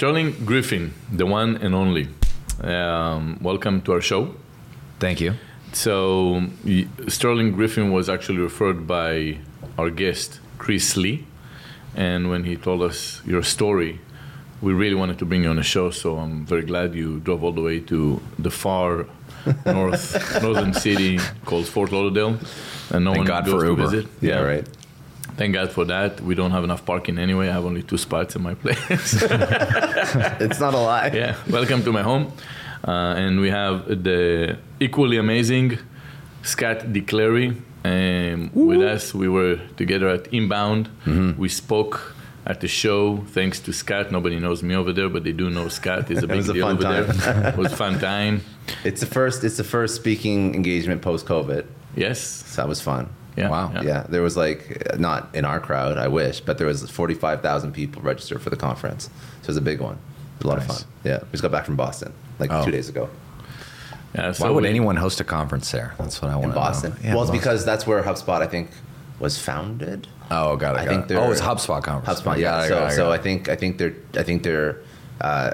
Sterling Griffin, the one and only. Um, welcome to our show. Thank you. So, Sterling Griffin was actually referred by our guest, Chris Lee. And when he told us your story, we really wanted to bring you on the show. So, I'm very glad you drove all the way to the far north northern city called Fort Lauderdale. And no Thank one God goes for to Uber. visit. Yeah, right. Thank God for that. We don't have enough parking anyway. I have only two spots in my place. It's not a lie. yeah, welcome to my home. Uh, and we have the equally amazing Scott DeClary um, with us. We were together at Inbound. Mm-hmm. We spoke at the show. Thanks to Scott. Nobody knows me over there, but they do know Scott. He's a big it was a deal fun over time. there. it was a fun time. It's the first. It's the first speaking engagement post COVID. Yes. So that was fun. Yeah. Wow. Yeah. there was like uh, not in our crowd. I wish, but there was forty five thousand people registered for the conference. So it was a big one. A lot of fun. Yeah, we just got back from Boston like Oh. two days ago Yeah, so Why would we- anyone host a conference there? That's what I want in Boston. know. Yeah, well, it's Boston. because that's where HubSpot I think was founded. Oh, got it. I got think it. Oh, it's HubSpot conference. HubSpot. Yeah. I so got it, I so got I think I think they're I think they're uh,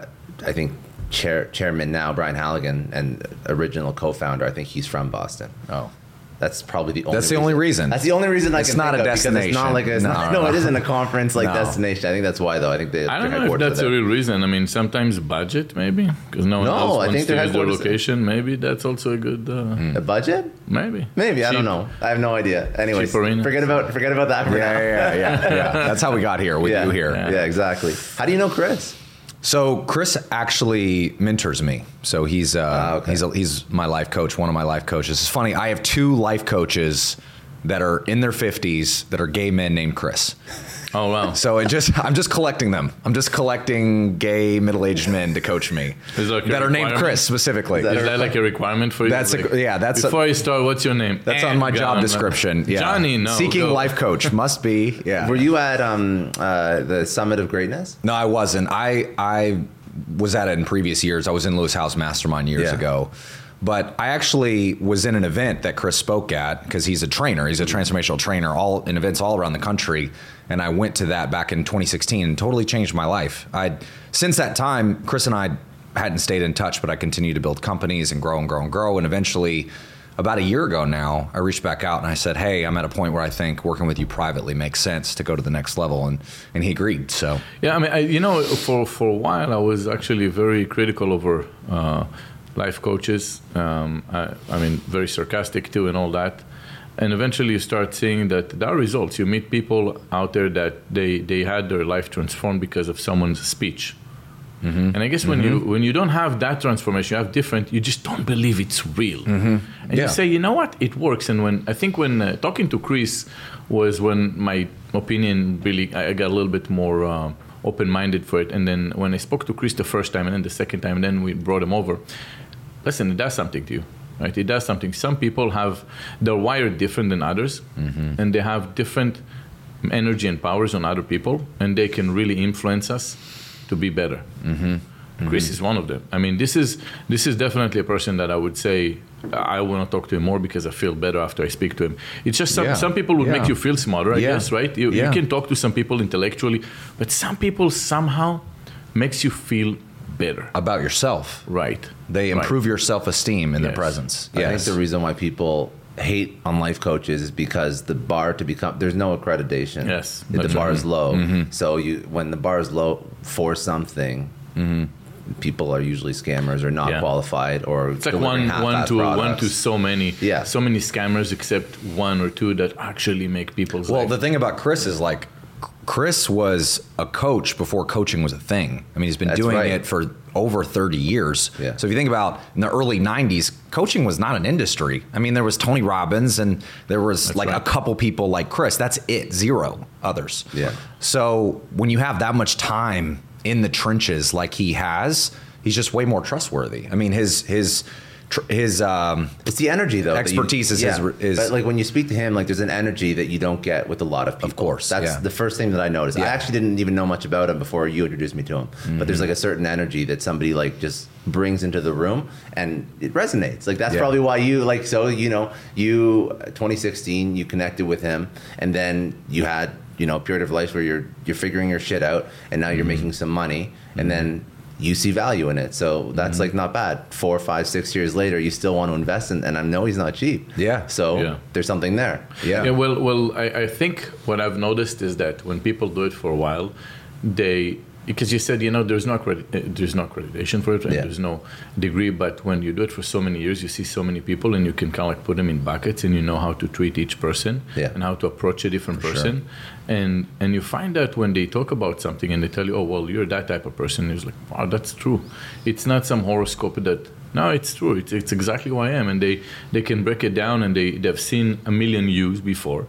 I think chair chairman now Brian Halligan and original co-founder. I think he's from Boston. Oh, That's probably the only. That's the only reason. That's the only reason I It's can not think a of, because It's not destination. like a, it's No, not, no, no, it no. isn't a conference like No. destination. I think that's why though. I think they. I don't know if that's there. a real reason. I mean, sometimes budget, maybe, because no one No, else I wants think to they're use their headquarters- location. Maybe that's also a good. Uh, a budget. Maybe. Maybe I don't know. I have no idea. Anyways, Cheaparina. forget about forget about that for yeah, now. yeah, yeah, yeah. That's how we got here with Yeah. you here. Yeah. exactly. How do you know Chris? So Chris actually mentors me. So he's uh, Ah, okay. he's a, he's my life coach, one of my life coaches. It's funny. I have two life coaches that are in their fifties that are gay men named Chris. Oh wow. So it just I'm just collecting them. I'm just collecting gay middle-aged men to coach me Is that like that are named? Chris specifically. That Is that like a requirement for you? That's a- Like, yeah, that's a- before you start. What's your name? That's Eh, on my job Ghana. description. Yeah. Johnny, no. Seeking go. life coach must be. Yeah. Were you at um, uh, the Summit of Greatness? No, I wasn't. I I was at it in previous years. I was in Lewis Howes Mastermind years Yeah. ago. But I actually was in an event that Chris spoke at because he's a trainer. He's a transformational trainer all in events all around the country. And I went to that back in 2016 and totally changed my life. I since that time, Chris and I hadn't stayed in touch, but I continued to build companies and grow and grow and grow. And eventually, about a year ago now, I reached back out and I said, "Hey, I'm at a point where I think working with you privately makes sense to go to the next level." And and he agreed. So Yeah, I mean, I, you know, for for a while I was actually very critical over uh, life coaches. Um, I, I mean, very sarcastic too, and all that. And eventually, you start seeing that there are results. You meet people out there that they they had their life transformed because of someone's speech. And I guess when you when you don't have that transformation, you have different. You just don't believe it's real, and Yeah. you say, you know what, it works. And when I think when uh, talking to Chris was when my opinion really I I got a little bit more uh, open minded for it. And then when I spoke to Chris the first time, and then the second time, and then we brought him over. Listen, it does something to you, right? It does something. Some people have they're wired different than others, mm-hmm. and they have different energy and powers on other people, and they can really influence us to be better. Mm-hmm. Chris mm-hmm. is one of them. I mean, this is this is definitely a person that I would say I want to talk to him more because I feel better after I speak to him. It's just some, Yeah. some people would Yeah. make you feel smarter, I Yeah. guess, right? You, you can talk to some people intellectually, but some people somehow makes you feel better, about yourself. right? They Right. improve your self esteem in their Yes. presence. I think the reason why people hate on life coaches is because the bar to become there's no accreditation. Yes, the bar is low. Mm-hmm. So you when the bar is low for something, mm-hmm. people are usually scammers or not Yeah. qualified or It's like one, one to one to so many, Yeah. so many scammers, except one or two that actually make people's Well, life. the thing about Chris is like, Chris was a coach before coaching was a thing. I mean, he's been That's doing right. it for over 30 years. Yeah. So if you think about in the early 90s, coaching was not an industry. I mean, there was Tony Robbins and there was like right. a couple people like Chris. That's it, zero others. Yeah. So when you have that much time in the trenches like he has, he's just way more trustworthy. I mean, his his tr- his um, It's the energy though. that you- Expertise is his- is- but like when you speak to him, like there's an energy that you don't get with a lot of people. Of course, that's yeah. the first thing that I noticed. I actually didn't even know much about him before you introduced me to him. But there's like a certain energy that somebody like just brings into the room, and it resonates. Like that's Yeah. probably why you like. So you know, you 2016, you connected with him, and then you had you know a period of life where you're you're figuring your shit out, and now you're Mm-hmm. making some money, and then you see value in it. So that's Mm-hmm. like not bad. Four, five, six years later, you still want to invest in, and I know he's not cheap. Yeah. So Yeah. there's something there. Yeah. Yeah, well, well, I, I think what I've noticed is that when people do it for a while, they because you said you know there's no there's no accreditation for it, right? Yeah. There's no degree, but when you do it for so many years, you see so many people, and you can kind of like put them in buckets, and you know how to treat each person Yeah. and how to approach a different person, and and you find out when they talk about something and they tell you, oh well, you're that type of person, it's like, wow, that's true. It's not some horoscope that. No, it's true. It's, it's exactly who I am, and they, they can break it down, and they they've seen a million views before,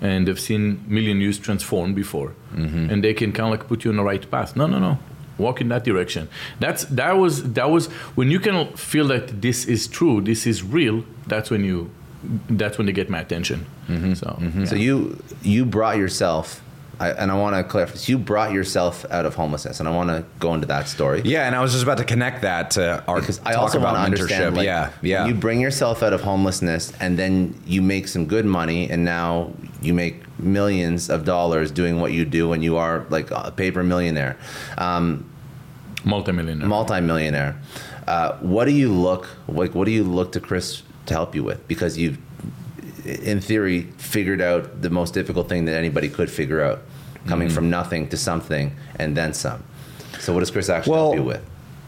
and they've seen million views transform before, mm-hmm. and they can kind of like put you on the right path. No, no, no, walk in that direction. That's that was that was when you can feel that this is true, this is real. That's when you, that's when they get my attention. Mm-hmm. So, mm-hmm. So you you brought yourself, I, and I want to clarify. So you brought yourself out of homelessness, and I want to go into that story. Yeah, and I was just about to connect that to our because I talk also about want to mentorship. understand. Like, yeah, yeah. You bring yourself out of homelessness, and then you make some good money, and now you make millions of dollars doing what you do, and you are like a paper millionaire, um, multimillionaire. multimillionaire. Uh, what do you look like? What do you look to Chris to help you with? Because you've, in theory, figured out the most difficult thing that anybody could figure out, coming Mm-hmm. from nothing to something and then some. So, what does Chris actually Well, help you with?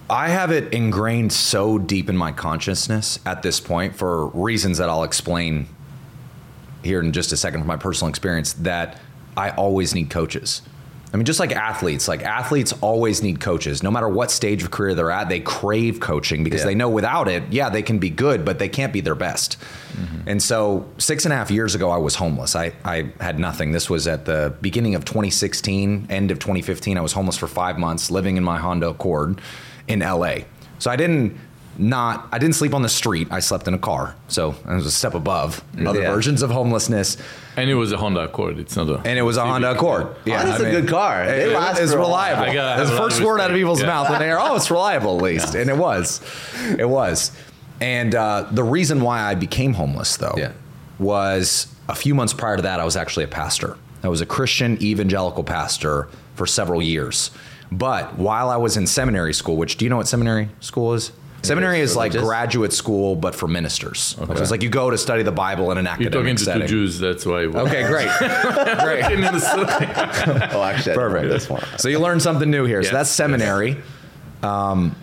I have it ingrained so deep in my consciousness at this point for reasons that I'll explain here in just a second from my personal experience that I always need coaches. I mean, just like athletes, like athletes always need coaches. No matter what stage of career they're at, they crave coaching because Yeah. they know without it, yeah, they can be good, but they can't be their best. Mm-hmm. And so, six and a half years ago, I was homeless. I, I had nothing. This was at the beginning of 2016, end of 2015. I was homeless for five months, living in my Honda Accord in LA. So I didn't not I didn't sleep on the street. I slept in a car. So it was a step above other Yeah. versions of homelessness. and it was a Honda Accord. It's not a. And it was a Honda Accord. Yeah, Honda's a good car. They It, last it's for reliable. I gotta That's have the first word out of people's Yeah. mouth when they hear, "Oh, it's reliable," at least, and it was. It was. And uh, the reason why I became homeless, though, Yeah. was a few months prior to that, I was actually a pastor. I was a Christian evangelical pastor for several years. But while I was in seminary school, which do you know what seminary school is? Seminary is like graduate school, but for ministers. Which Okay. is like you go to study the Bible in an academic You're academic talking to setting. two Jews, that's why. Okay, great, great. Oh, actually, I don't know Perfect. this one. So you learn something new here. Yes, so that's yes. seminary. Um,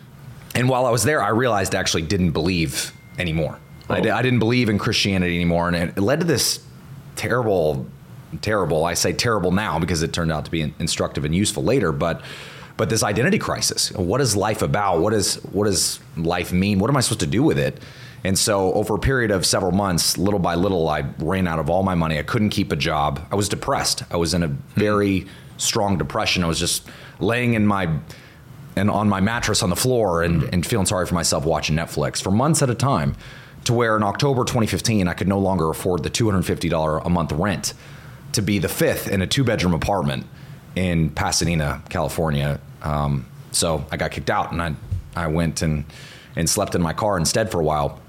and while I was there, I realized I actually didn't believe anymore. I, Oh. di- I didn't believe in Christianity anymore, and it, it led to this terrible, terrible. I say terrible now because it turned out to be in- instructive and useful later, but. But this identity crisis. What is life about? What is what does life mean? What am I supposed to do with it? And so over a period of several months, little by little, I ran out of all my money. I couldn't keep a job. I was depressed. I was in a hmm. very strong depression. I was just laying in my and on my mattress on the floor and, hmm. and feeling sorry for myself watching Netflix for months at a time to where in October 2015 I could no longer afford the $250 a month rent to be the fifth in a two bedroom apartment in Pasadena, California. Um, so I got kicked out and I, I went and, and slept in my car instead for a while.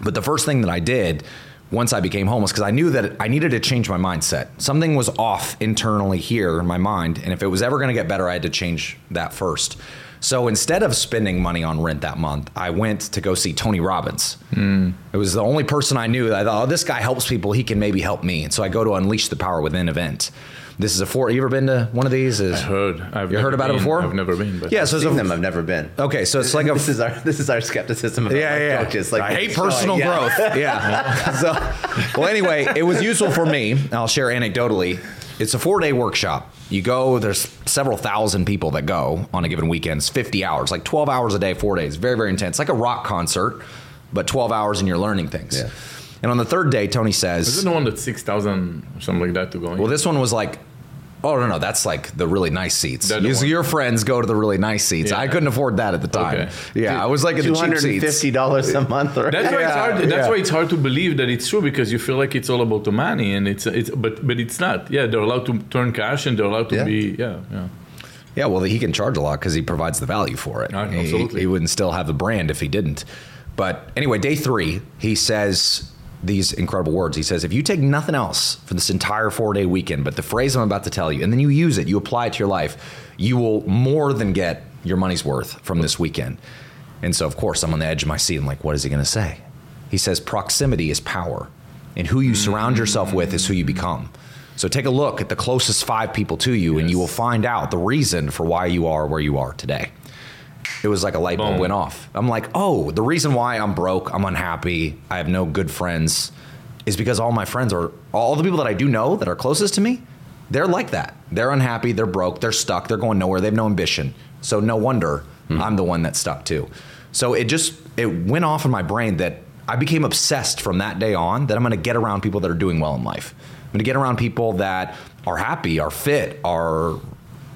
But the first thing that I did once I became homeless, because I knew that I needed to change my mindset. Something was off internally here in my mind. And if it was ever going to get better, I had to change that first. So instead of spending money on rent that month, I went to go see Tony Robbins. Hmm. It was the only person I knew that I thought, oh, this guy helps people. He can maybe help me. And so I go to Unleash the Power Within event. This is a four. You ever been to one of these? Is, I heard. I've You heard never about it before? I've never been. But Yeah, so it's Seen a, them, I've never been. okay, so it's like a this is our this is our skepticism about yeah, yeah. coaches. Like I hate so, personal yeah. growth. Yeah. so, well, anyway, it was useful for me. I'll share anecdotally. It's a four day workshop. You go. There's several thousand people that go on a given weekend. It's 50 hours, like 12 hours a day, four days. Very, very intense. Like a rock concert, but 12 hours and you're learning things. Yeah. And on the third day, Tony says, Is says, it the one that's six thousand or something like that to go in? "Well, this one was like." Oh no no that's like the really nice seats. You- your friends go to the really nice seats. Yeah. I couldn't afford that at the time. Okay. Yeah, I was like at the Two cheap hundred and seats. fifty dollars a month. Right? That's why it's hard. That's yeah. why it's hard to believe that it's true because you feel like it's all about the money and it's it's but but it's not. Yeah, they're allowed to turn cash and they're allowed to Yeah. be yeah yeah. Yeah, well, he can charge a lot because he provides the value for it. Ah, He- absolutely. He, wouldn't still have the brand if he didn't. But anyway, day three, he says, these incredible words. He says, if you take nothing else for this entire four day weekend, but the phrase I'm about to tell you, and then you use it, you apply it to your life, you will more than get your money's worth from this weekend. And so, of course, I'm on the edge of my seat. I'm like, what is he going to say? He says, proximity is power, and who you surround yourself with is who you become. So take a look at the closest five people to you, and you will find out the reason for why you are where you are today. It was like a light bulb Boom. went off. I'm like, oh, the reason why I'm broke, I'm unhappy, I have no good friends, is because all my friends are, all the people that I do know that are closest to me, they're like that. They're unhappy, they're broke, they're stuck, they're going nowhere, they have no ambition. So no wonder hmm. I'm the one that's stuck too. So it just, it went off in my brain that I became obsessed from that day on that I'm gonna get around people that are doing well in life. I'm gonna get around people that are happy, are fit, are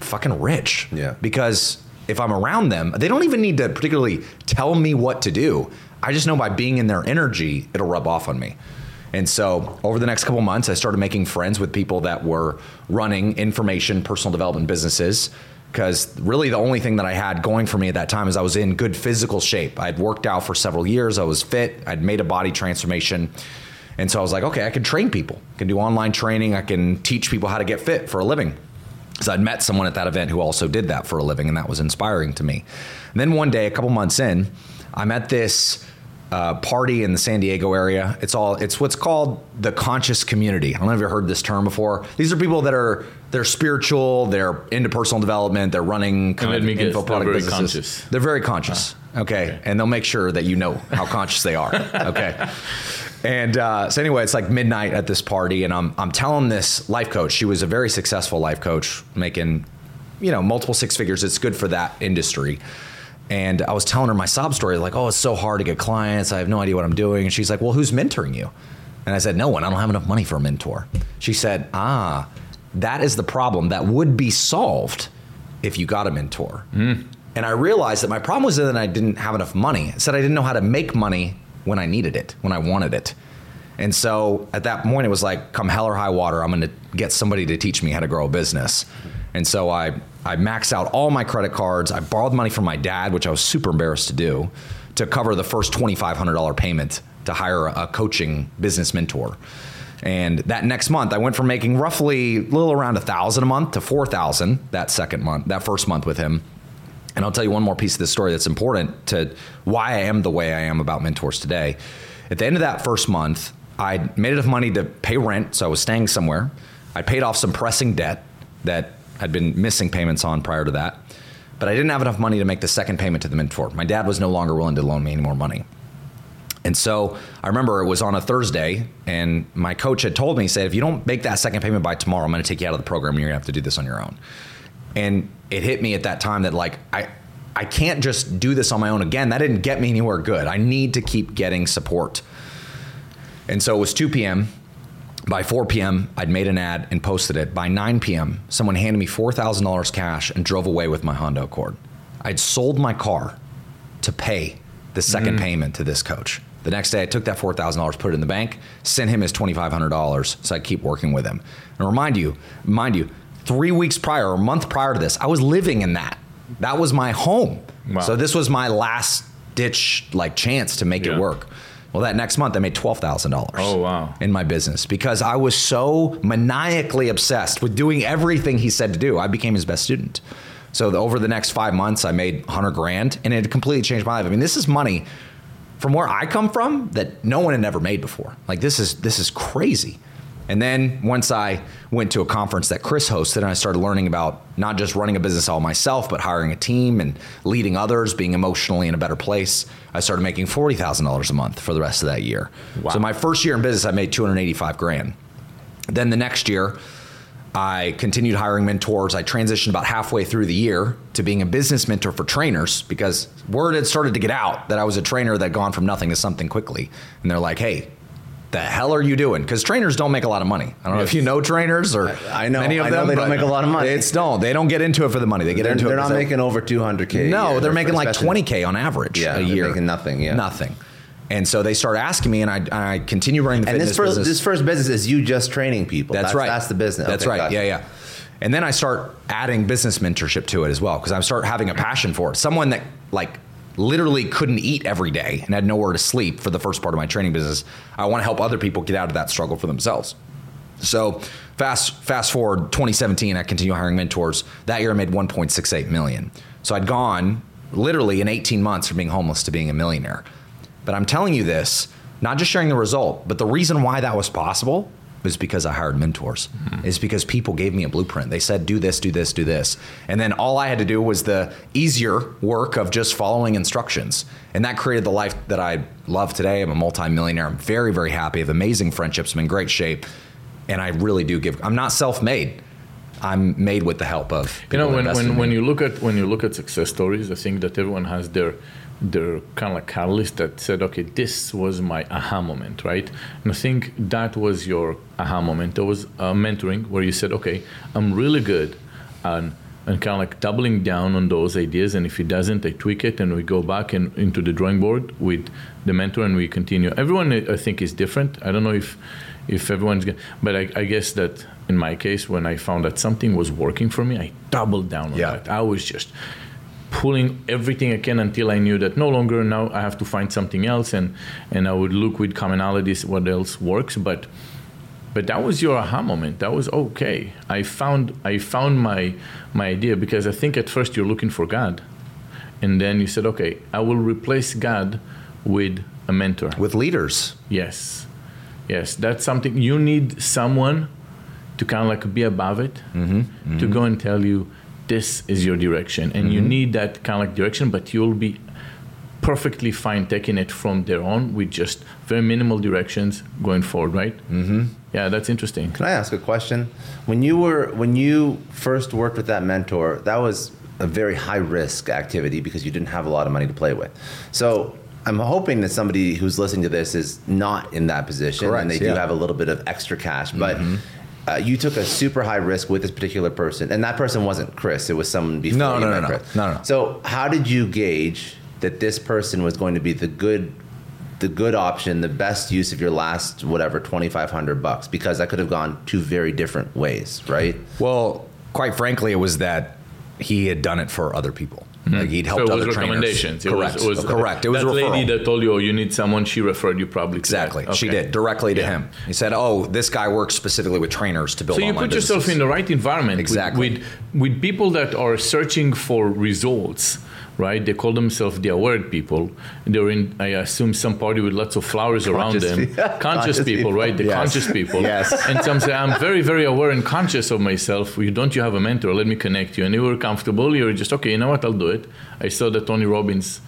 fucking rich. Yeah. Because if I'm around them, they don't even need to particularly tell me what to do. I just know by being in their energy, it'll rub off on me. And so over the next couple months, I started making friends with people that were running information, personal development businesses. Because really, the only thing that I had going for me at that time is I was in good physical shape. I'd worked out for several years, I was fit, I'd made a body transformation. And so I was like, okay, I can train people, I can do online training, I can teach people how to get fit for a living because I'd met someone at that event who also did that for a living, and that was inspiring to me. And then one day, a couple months in, I'm at this uh, party in the San Diego area. It's all it's what's called the conscious community. I don't know if you've heard this term before. These are people that are they're spiritual, they're into personal development, they're running kind of guess, info they're product businesses. conscious. They're very conscious. okay. and they'll make sure that you know how conscious they are. Okay. And uh, so anyway, it's like midnight at this party, and I'm I'm telling this life coach. She was a very successful life coach, making you know multiple six figures. It's good for that industry. And I was telling her my sob story, like, oh, it's so hard to get clients. I have no idea what I'm doing. And she's like, well, who's mentoring you? And I said, no one. I don't have enough money for a mentor. She said, ah, that is the problem that would be solved if you got a mentor. And I realized that my problem was that I didn't have enough money. I said I didn't know how to make money when I needed it, when I wanted it. And so at that point, it was like, come hell or high water, I'm going to get somebody to teach me how to grow a business. And so I, I maxed out all my credit cards. I borrowed money from my dad, which I was super embarrassed to do, to cover the first $2,500 payment to hire a coaching business mentor. And that next month, I went from making roughly a little around a thousand a month to four thousand that second month, that first month with him. And I'll tell you one more piece of this story that's important to why I am the way I am about mentors today. At the end of that first month, I made enough money to pay rent, so I was staying somewhere. I paid off some pressing debt that I'd been missing payments on prior to that. But I didn't have enough money to make the second payment to the mentor. My dad was no longer willing to loan me any more money. And so I remember it was on a Thursday, and my coach had told me, he said, if you don't make that second payment by tomorrow, I'm going to take you out of the program and you're going to have to do this on your own. And it hit me at that time that, like, I, I can't just do this on my own again. That didn't get me anywhere good. I need to keep getting support. And so it was 2 p.m. By 4 p.m., I'd made an ad and posted it. By 9 p.m., someone handed me $4,000 cash and drove away with my Honda Accord. I'd sold my car to pay the second mm. payment to this coach. The next day, I took that $4,000, put it in the bank, sent him his $2,500 so I keep working with him. And remind you, mind you, three weeks prior, or a month prior to this, I was living in that. That was my home. Wow. So this was my last ditch like chance to make Yeah. it work. Well, that next month I made twelve thousand dollars. Oh, wow. In my business because I was so maniacally obsessed with doing everything he said to do. I became his best student. So the, over the next five months, I made hundred grand, and it completely changed my life. I mean, this is money from where I come from that no one had ever made before. Like this is this is crazy. And then once I went to a conference that Chris hosted and I started learning about not just running a business all myself, but hiring a team and leading others, being emotionally in a better place, I started making $40,000 a month for the rest of that year. Wow. So my first year in business, I made 285 grand. Then the next year, I continued hiring mentors. I transitioned about halfway through the year to being a business mentor for trainers because word had started to get out that I was a trainer that had gone from nothing to something quickly. And they're like, hey, the hell are you doing? Because trainers don't make a lot of money. I don't know if you know trainers or I know- many of I know them. they don't make a lot of money. It's don't. They don't get into it for the money. They get They're, into they're it. not because they- making over 200K. no, yeah, they're making like 20k on average Yeah, a they're year. making nothing, yeah. nothing. And so they start asking me, and I, I continue running the And this first, business. this first business is you just training people. That's, right. That's the business. That's Okay, right. gotcha. Yeah, yeah. And then I start adding business mentorship to it as well because I start having a passion for it. Someone that like literally couldn't eat every day and had nowhere to sleep for the first part of my training business. I want to help other people get out of that struggle for themselves. So fast fast forward 2017, I continue hiring mentors. That year I made 1.68 million. So I'd gone literally in 18 months from being homeless to being a millionaire. But I'm telling you this, not just sharing the result, but the reason why that was possible is because I hired mentors. Mm-hmm. Is because people gave me a blueprint. They said, do this, do this, do this. And then all I had to do was the easier work of just following instructions. And that created the life that I love today. I'm a multimillionaire. I'm very, very happy. I have amazing friendships. I'm in great shape. And I really do give, I'm not self made. I'm made with the help of. You know, when, when, when you look at when you look at success stories, I think that everyone has their their kind of like catalyst that said, okay, this was my aha moment, right? And I think that was your aha moment. There was uh, mentoring where you said, okay, I'm really good and and kind of like doubling down on those ideas. And if it doesn't, I tweak it and we go back and into the drawing board with the mentor and we continue. Everyone, I think, is different. I don't know if if everyone's, but I, I guess that in my case, when I found that something was working for me, I doubled down on yeah. that. I was just pulling everything I can until I knew that no longer now I have to find something else and and I would look with commonalities what else works. But but that was your aha moment. That was okay I found I found my my idea. Because I think at first you're looking for God. And then you said okay I will replace God with a mentor. With leaders. Yes. Yes. That's something you need someone to kind of like be above it. Mm-hmm, mm-hmm. to go and tell you this is your direction and mm-hmm. you need that kind of like direction but you'll be perfectly fine taking it from there on with just very minimal directions going forward right mm-hmm. yeah that's interesting can i ask a question when you were when you first worked with that mentor that was a very high risk activity because you didn't have a lot of money to play with so I'm hoping that somebody who's listening to this is not in that position Correct, and they yeah. do have a little bit of extra cash. But mm-hmm uh, you took a super high risk with this particular person, and that person wasn't Chris. It was someone before. No, no, no, no, no, no. So, how did you gauge that this person was going to be the good, the good option, the best use of your last whatever twenty five hundred bucks? Because I could have gone two very different ways, right? Well, quite frankly, it was that he had done it for other people. Mm-hmm. Like he'd helped so other recommendations. Trainers. Correct. It was, it was correct. It was that referral. lady that told you, oh, you need someone. She referred you probably. exactly. Okay. She did directly to him. He said, oh, this guy works specifically with trainers to build. So you put businesses. yourself in the right environment. Exactly. With, with, with people that are searching for results right? They call themselves the aware people. They're in, I assume, some party with lots of flowers conscious around them. conscious, conscious people, people, right? The yes. conscious people. yes. And some say, I'm very, very aware and conscious of myself. Don't you have a mentor? Let me connect you. And you were comfortable. You're just, okay, you know what? I'll do it. I saw that Tony Robbins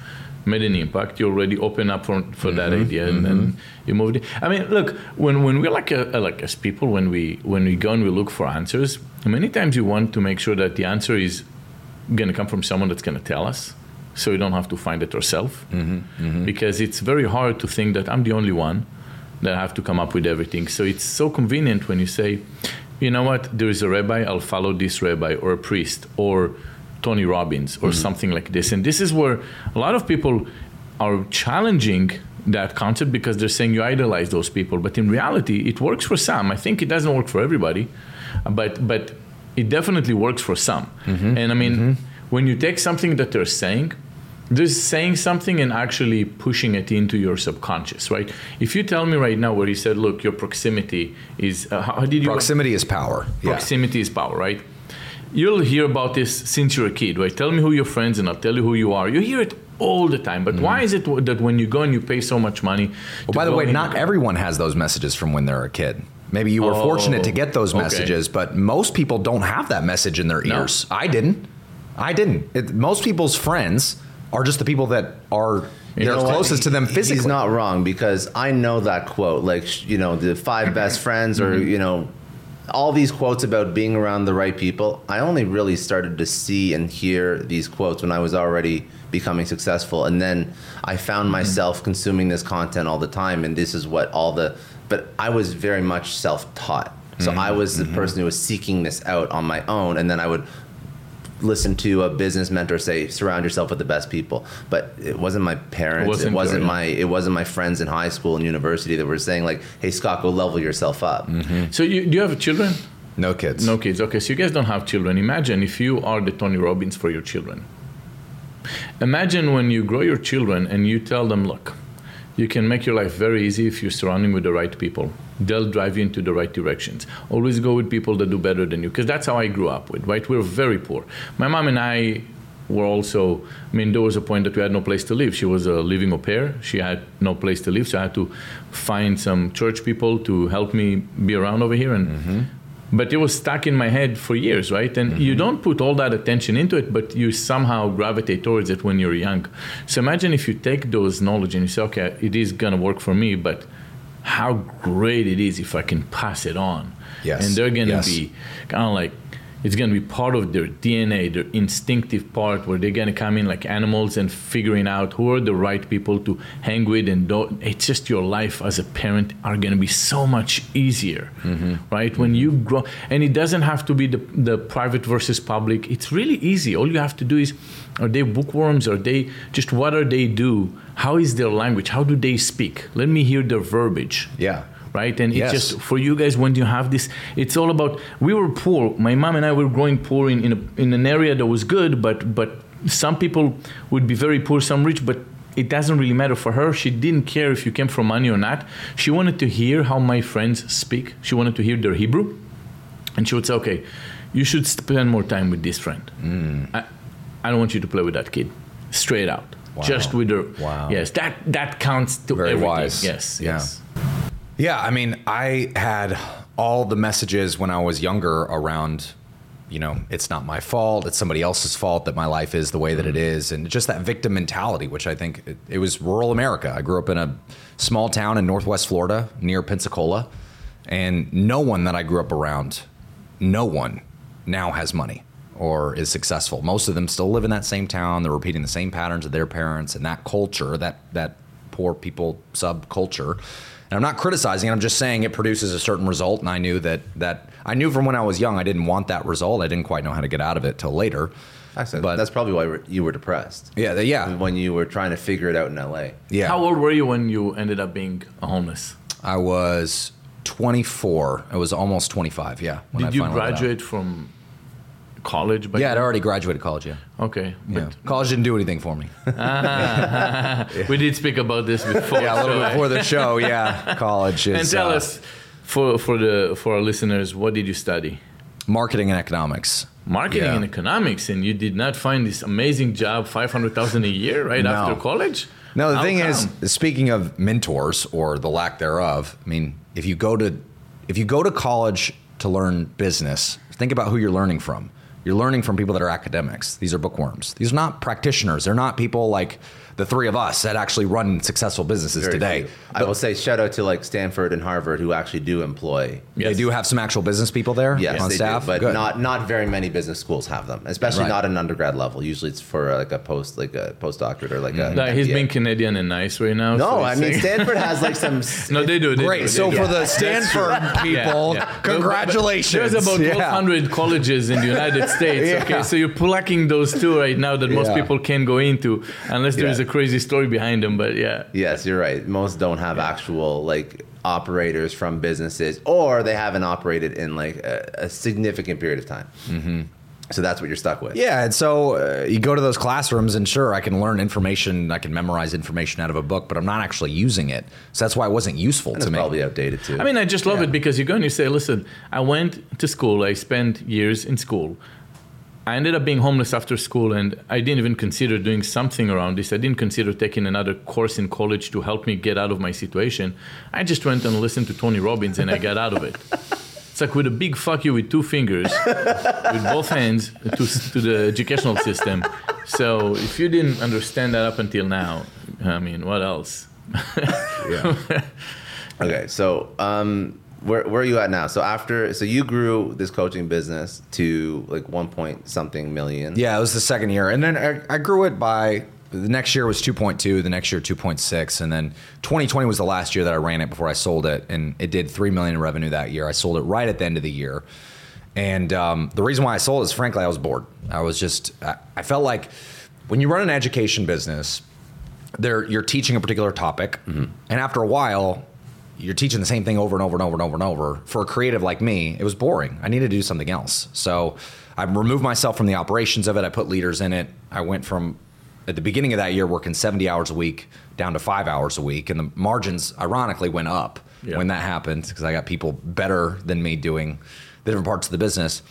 made an impact. You already open up for, for mm-hmm, that idea, and mm-hmm. then you moved. It. I mean, look, when, when we're like a, like as people, when we when we go and we look for answers, many times you want to make sure that the answer is going to come from someone that's going to tell us so you don't have to find it yourself. Mm-hmm, mm-hmm. Because it's very hard to think that I'm the only one that have to come up with everything. So it's so convenient when you say, you know what, there is a rabbi, I'll follow this rabbi, or a priest, or Tony Robbins, or mm-hmm. something like this. And this is where a lot of people are challenging that concept because they're saying you idolize those people. But in reality, it works for some. I think it doesn't work for everybody, but but it definitely works for some. Mm-hmm. And I mean, mm-hmm. when you take something that they're saying just saying something and actually pushing it into your subconscious, right? If you tell me right now where you said, look, your proximity is, uh, how did you? Proximity is power. Proximity yeah. is power, right? You'll hear about this since you're a kid, right? Tell me who your friends and I'll tell you who you are. You hear it all the time. But mm. why is it that when you go and you pay so much money? Well, by the way, not everyone has those messages from when they're a kid. Maybe you were oh, fortunate to get those messages, okay. but most people don't have that message in their ears. No. I didn't. I didn't. It, most people's friends are just the people that are you they're closest to them physically. He's not wrong because I know that quote, like you know, the five best friends, or mm-hmm. you know, all these quotes about being around the right people. I only really started to see and hear these quotes when I was already becoming successful, and then I found mm-hmm. myself mm-hmm. consuming this content all the time, and this is what all the. But I was very much self-taught. So mm-hmm. I was the mm-hmm. person who was seeking this out on my own, and then I would listen to a business mentor say surround yourself with the best people. But it wasn't my parents it wasn't, it wasn't my it wasn't my friends in high school and university that were saying like hey scott go level yourself up. Mm-hmm. so you, do you have children? No kids. No kids. Okay so you guys don't have children. Imagine if you are the tony robbins for your children. Imagine when you grow your children and you tell them, look, you can make your life very easy if you're surrounding with the right people. They'll drive you into the right directions. Always go with people that do better than you, because that's how I grew up with. Right? We were very poor. My mom and I were also. I mean, there was a point that we had no place to live. She was a living au pair. She had no place to live, so I had to find some church people to help me be around over here. And mm-hmm. But it was stuck in my head for years, right? And you mm-hmm. don't put all that attention into it, but you somehow gravitate towards it when you're young. So imagine if you take those knowledge and you say, okay, it is gonna work for me, but how great it is if I can pass it on. Yes. And they're gonna Yes. be kind of like it's going to be part of their DNA, their instinctive part, where they're going to come in like animals and figuring out who are the right people to hang with. And don't, it's just your life as a parent are going to be so much easier, mm-hmm. right? When you grow, and it doesn't have to be the, the private versus public. It's really easy. All you have to do is, are they bookworms? Are they just what are they do? How is their language? How do they speak? Let me hear their verbiage Yeah. Right? And Yes. it's just for you guys when you have this, it's all about. We were poor. My mom and I were growing poor in in, a, in an area that was good, but but some people would be very poor, some rich, but. It doesn't really matter for her. She didn't care if you came from money or not. She wanted to hear how my friends speak. She wanted to hear their Hebrew. And she would say, okay, you should spend more time with this friend. Mm. I, I don't want you to play with that kid. Straight out. Wow. Just with her. Wow. Yes, that, that counts to Very everything. wise. Yes, Yeah. yes. Yeah, I mean, I had all the messages when I was younger around, you know, it's not my fault, it's somebody else's fault that my life is the way that it mm-hmm. is, and just that victim mentality, which I think it, it was rural America. I grew up in a small town in Northwest Florida near Pensacola, and no one that I grew up around, no one now has money or is successful. Most of them still live in that same town. They're repeating the same patterns of their parents and that culture, that that poor people subculture. And I'm not criticizing it. I'm just saying it produces a certain result. And I knew that that I knew from when I was young I didn't want that result. I didn't quite know how to get out of it till later. I Actually, But- that's probably why you were depressed. Yeah, the- yeah, When you were trying to figure it out in LA. yeah. How old were you when you ended up being a homeless? I was 24. I was almost 25. Yeah. when I Did you finally got out. graduate from college? By Yeah, I'd already graduated college. Yeah. Okay, Yeah. but College didn't do anything for me. we did speak about this before. Yeah, a little so bit I- before the show. Yeah, college is And tell uh, us, for for the for our listeners, what did you study? marketing and economics. Marketing Yeah. and economics, and you did not find this amazing job, five hundred thousand a year, right No. after college. No, the How thing come? is, speaking of mentors or the lack thereof, I mean, if you go to if you go to college to learn business, think about who you're learning from. You're learning from people that are academics. These are bookworms. These are not practitioners. They're not people like the three of us that actually run successful businesses Very today. few. I will say shout out to like Stanford and Harvard who actually do employ. Yes. They do have some actual business people there Yes, on staff, do, but Good. not not very many business schools have them, especially Right. not an undergrad level. Usually, it's for like a post, like a postdoctorate or like a. Mm-hmm. Like, he's being Canadian and nice right now. No, so I mean saying- Stanford has like some. no, they do. They Great. do, So they for do. the Stanford people, Yeah, yeah. congratulations. There's about Yeah. 1,200 colleges in the United States. Yeah. Okay, so you're plucking those two right now that most people can't go into unless there's Yeah. A crazy story behind them. But yeah, Yes, you're right. Most don't have actual like operators from businesses, or they haven't operated in like a, a significant period of time. Mm-hmm. So that's what you're stuck with. Yeah, and so uh, you go to those classrooms, and sure, I can learn information, I can memorize information out of a book, but I'm not actually using it. So that's why it wasn't useful And to it's me. probably outdated too. I mean, I just love Yeah. it because you go and you say, listen, I went to school, I spent years in school. I ended up being homeless after school, and I didn't even consider doing something around this. I didn't consider taking another course in college to help me get out of my situation. I just went and listened to Tony Robbins, and I got out of it. It's like with a big fuck you with two fingers, with both hands to, to the educational system. So if you didn't understand that up until now, I mean, what else? yeah. okay, so um, where where are you at now? So after, so you grew this coaching business to like one point something million. yeah, it was the second year. And then I, I grew it by the next year was 2.2, the next year 2.6, and then 2020 was the last year that I ran it before I sold it, and it did 3 million in revenue that year. I sold it right at the end of the year. And um, the reason why I sold it is frankly, I was bored. I was just, I, I felt like when you run an education business, there you're teaching a particular topic, and after a while, you're teaching the same thing over and over and over and over and over. For a creative like me, it was boring. I needed to do something else. So I removed myself from the operations of it. I put leaders in it. I went from at the beginning of that year working 70 hours a week down to five hours a week, and the margins ironically went up Yeah. when that happened because I got people better than me doing the different parts of the business.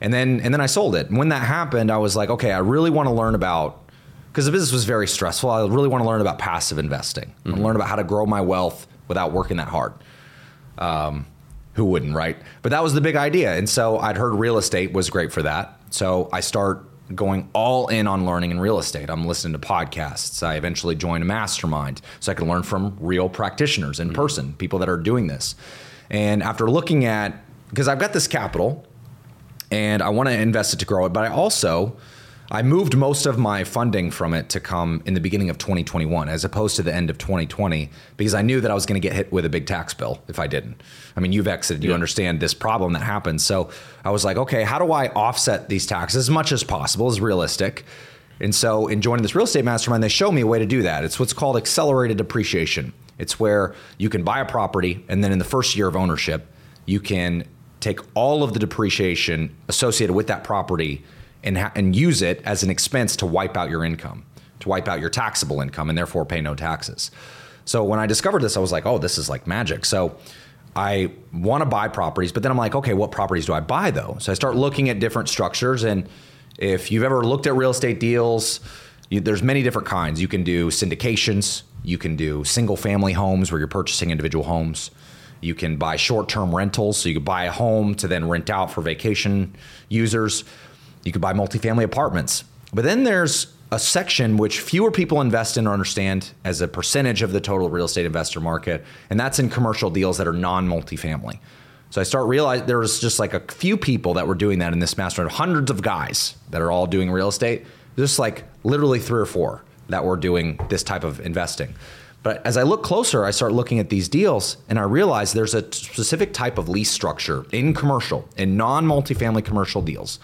And then and then I sold it. And when that happened, I was like, okay, I really want to learn about because the business was very stressful. I really want to learn about passive investing. I want to mm-hmm. learn about how to grow my wealth without working that hard. Um, who wouldn't, right? But that was the big idea. And so I'd heard real estate was great for that. So I start going all in on learning in real estate. I'm listening to podcasts. I eventually joined a mastermind so I could learn from real practitioners in person, people that are doing this. And after looking at, because I've got this capital and I want to invest it to grow it, but I also I moved most of my funding from it to come in the beginning of 2021 as opposed to the end of 2020 because I knew that I was going to get hit with a big tax bill if I didn't. I mean, you've exited, you Yeah. understand this problem that happens. So I was like, okay, how do I offset these taxes as much as possible, as realistic? And so in joining this real estate mastermind, they show me a way to do that. It's what's called accelerated depreciation. It's where you can buy a property and then in the first year of ownership, you can take all of the depreciation associated with that property and, ha- and use it as an expense to wipe out your income, to wipe out your taxable income and therefore pay no taxes. So when I discovered this, I was like, oh, this is like magic. So I want to buy properties, but then I'm like, okay, what properties do I buy though? So I start looking at different structures. And if you've ever looked at real estate deals, you, there's many different kinds. You can do syndications, you can do single family homes where you're purchasing individual homes. You can buy short term rentals. So you could buy a home to then rent out for vacation users. You could buy multifamily apartments. But then there's a section which fewer people invest in or understand as a percentage of the total real estate investor market, and that's in commercial deals that are non multifamily. So I start realizing there was just like a few people that were doing that in this mastermind, hundreds of guys that are all doing real estate, just like literally three or four that were doing this type of investing. But as I look closer, I start looking at these deals and I realize there's a specific type of lease structure in commercial, in non multifamily commercial deals,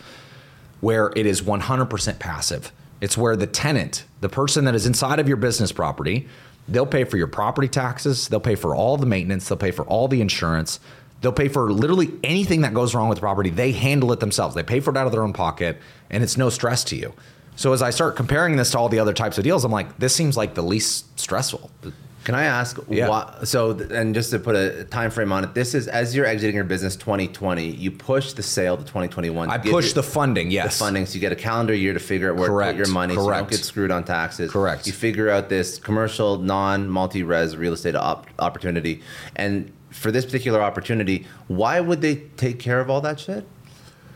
where it is 100% passive. It's where the tenant, the person that is inside of your business property, they'll pay for your property taxes, they'll pay for all the maintenance, they'll pay for all the insurance, they'll pay for literally anything that goes wrong with the property. They handle it themselves. They pay for it out of their own pocket, and it's no stress to you. So as I start comparing this to all the other types of deals, I'm like, this seems like the least stressful. Can I ask? Yeah. Why, so, and just to put a time frame on it, this is as you're exiting your business 2020, you push the sale to 2021. I push the funding, yes. the funding, so you get a calendar year to figure out where Correct. to put your money, so you don't get screwed on taxes. Correct. You figure out this commercial, non-multi-res real estate op- opportunity, and for this particular opportunity, why would they take care of all that shit?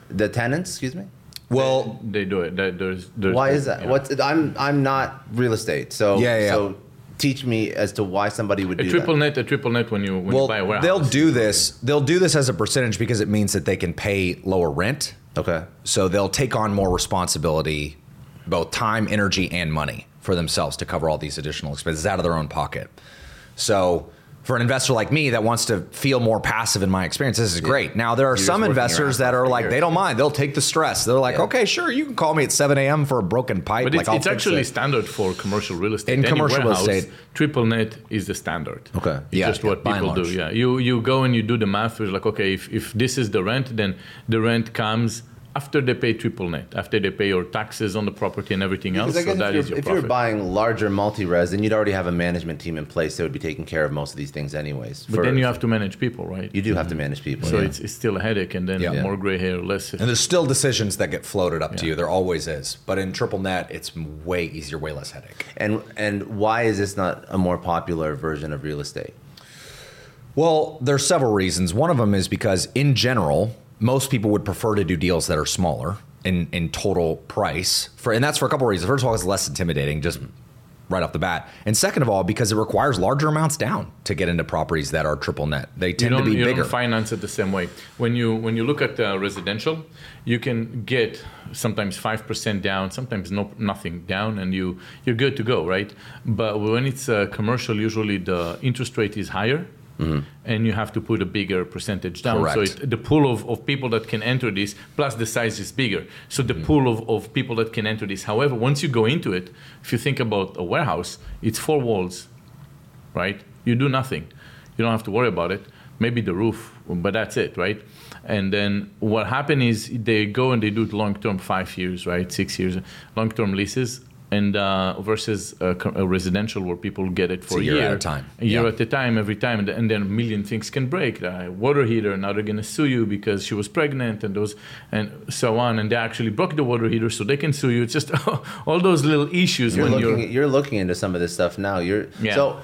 The tenants, excuse me. Well, They do it. There- There's, there's Why is that? yeah. What's I'm I'm not real estate, so Yeah, yeah. So teach me as to why somebody would do a do triple that. net? A triple net when you when well, you buy a warehouse. they'll do this. They'll do this as a percentage because it means that they can pay lower rent. Okay. So they'll take on more responsibility, both time, energy, and money for themselves to cover all these additional expenses out of their own pocket. So for an investor like me that wants to feel more passive in my experience, this is great. Now there are You're some investors that are like years. they don't mind. They'll take the stress. They're like, Yeah. okay, sure, you can call me at 7 a.m. for a broken pipe. But like, it's, actually it. standard for commercial real estate. In Any commercial real estate. triple net is the standard. Okay. It's Yeah, just what people do. Yeah, you you go and you do the math. It's like okay, if, if this is the rent, then the rent comes after they pay triple net, after they pay your taxes on the property and everything else. Because I So guess that if, is you're, your if you're buying larger multi-res, then you'd already have a management team in place that would be taking care of most of these things anyways. but for- then you have to manage people, right? you do have to mm-hmm. manage people. so yeah. it's, it's still a headache, and then Yeah. more gray hair, less. And there's still decisions that get floated up to you. There always is. But in triple net, it's way easier, way less headache. and and why is this not a more popular version of real estate? Well, there's several reasons. One of them is because in general, most people would prefer to do deals that are smaller in, in total price. For and that's for a couple of reasons. First of all, it's less intimidating, just right off the bat. And second of all, because it requires larger amounts down to get into properties that are triple net. They tend to be you bigger. don't finance it the same way. When you when you look at uh, residential, you can get sometimes five percent down, sometimes no nothing down, and you you're good to go, right? But when it's uh, commercial, usually the interest rate is higher. Mm-hmm. And you have to put a bigger percentage down. So it, the pool of, of people that can enter this, plus the size is bigger. So the mm-hmm. pool of, of people that can enter this. However, once you go into it, if you think about a warehouse, it's four walls, right? You do nothing. You don't have to worry about it. Maybe the roof, but that's it, right? And then what happened is they go and they do long term, five years, right? Six years, long term leases. And uh, versus a, a residential where people get it for a a year year at a time. a year Yeah. at a time, every time, and, and then a million things can break. The water heater, now they're gonna sue you because she was pregnant, and those, and so on, and they actually broke the water heater, so they can sue you. It's just all those little issues You're when looking, you're. you're looking into some of this stuff now. You're Yeah. so.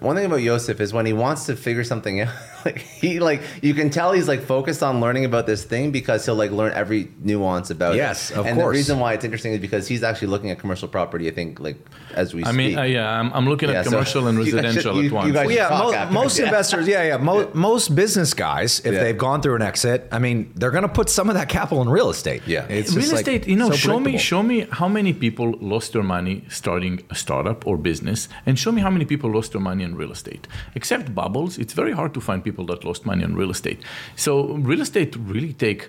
One thing about Yosef is when he wants to figure something out, like he like you can tell he's like focused on learning about this thing because he'll like learn every nuance about Yes, it. Yes, of and course. And the reason why it's interesting is because he's actually looking at commercial property. I think like as we see. I speak. mean, uh, yeah, I'm, I'm looking Yeah, at so commercial and you should- residential you- at once. you guys Well, yeah, talk mo- most Yeah. investors, yeah, yeah, mo- most business guys, if Yeah. they've gone through an exit, I mean, they're going to put some of that capital in real estate. Yeah. it's real just, like, estate you know so show me show me how many people lost their money starting a startup or business and show me how many people lost their money in real estate. Except bubbles it's very hard to find people that lost money on real estate. So real estate really take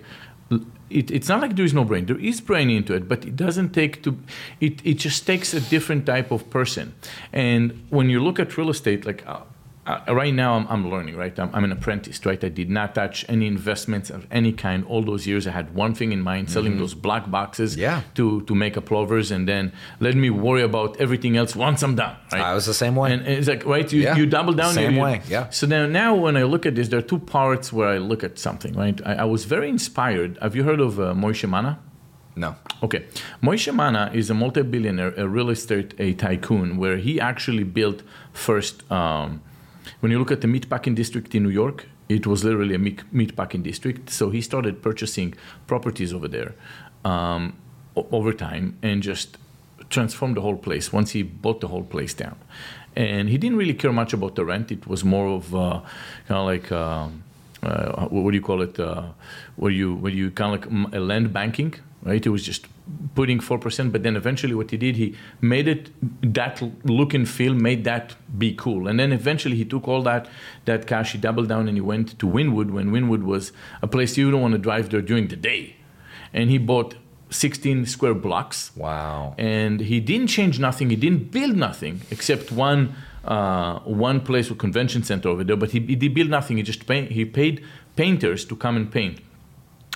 it, it's not like there is no brain. There is brain into it but it doesn't take to it, it just takes a different type of person. And when you look at real estate like uh, uh, right now I'm, I'm learning right I'm, I'm an apprentice right i did not touch any investments of any kind all those years i had one thing in mind selling those black boxes Yeah. to to make a plovers and then let me worry about everything else once i'm done right I was the same way. and it's like right you, Yeah. you double down Same you- way, yeah. so now now when i look at this there are two parts where i look at something right i, I was very inspired have you heard of uh, Moishe Mana? no. Okay. Moishe Mana is a multi-billionaire, a real estate a tycoon, where he actually built first. Um, when you look at the meatpacking district in New York, it was literally a meat- meatpacking district. So he started purchasing properties over there um, over time and just transformed the whole place once he bought the whole place down. And he didn't really care much about the rent. It was more of uh, kind of like. Um, uh, what do you call it? Uh, where you where you kind of like a land banking, right? It was just putting four percent, but then eventually what he did, he made it that look and feel, made that be cool, and then eventually he took all that that cash, he doubled down, and he went to Wynwood when Wynwood was a place you don't want to drive there during the day, and he bought 16 square blocks Wow. and he didn't change nothing. He didn't build nothing except one uh, one place with convention center over there. But he, he did build nothing. He just paint, he paid painters to come and paint,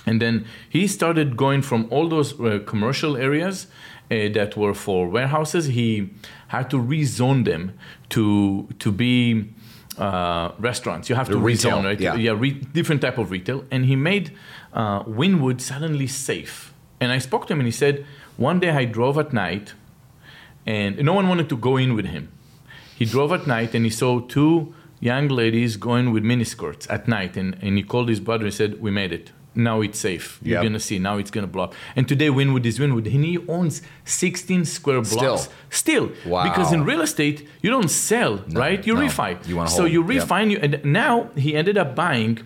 and then he started going from all those uh, commercial areas uh, that were for warehouses. He had to rezone them to to be. Uh, restaurants you have to Retail, rezone right yeah. yeah re- different type of retail and he made uh, wynwood suddenly safe and i spoke to him and he said one day i drove at night and no one wanted to go in with him he drove at night and he saw two young ladies going with miniskirts at night and, and he called his brother and said we made it now it's safe you're Yep. gonna see now it's gonna block. and today wynwood is wynwood and he owns 16 square blocks Still. still Wow. because in real estate you don't sell right you no. refi You wanna so hold. you Yep. refi and, you, and now he ended up buying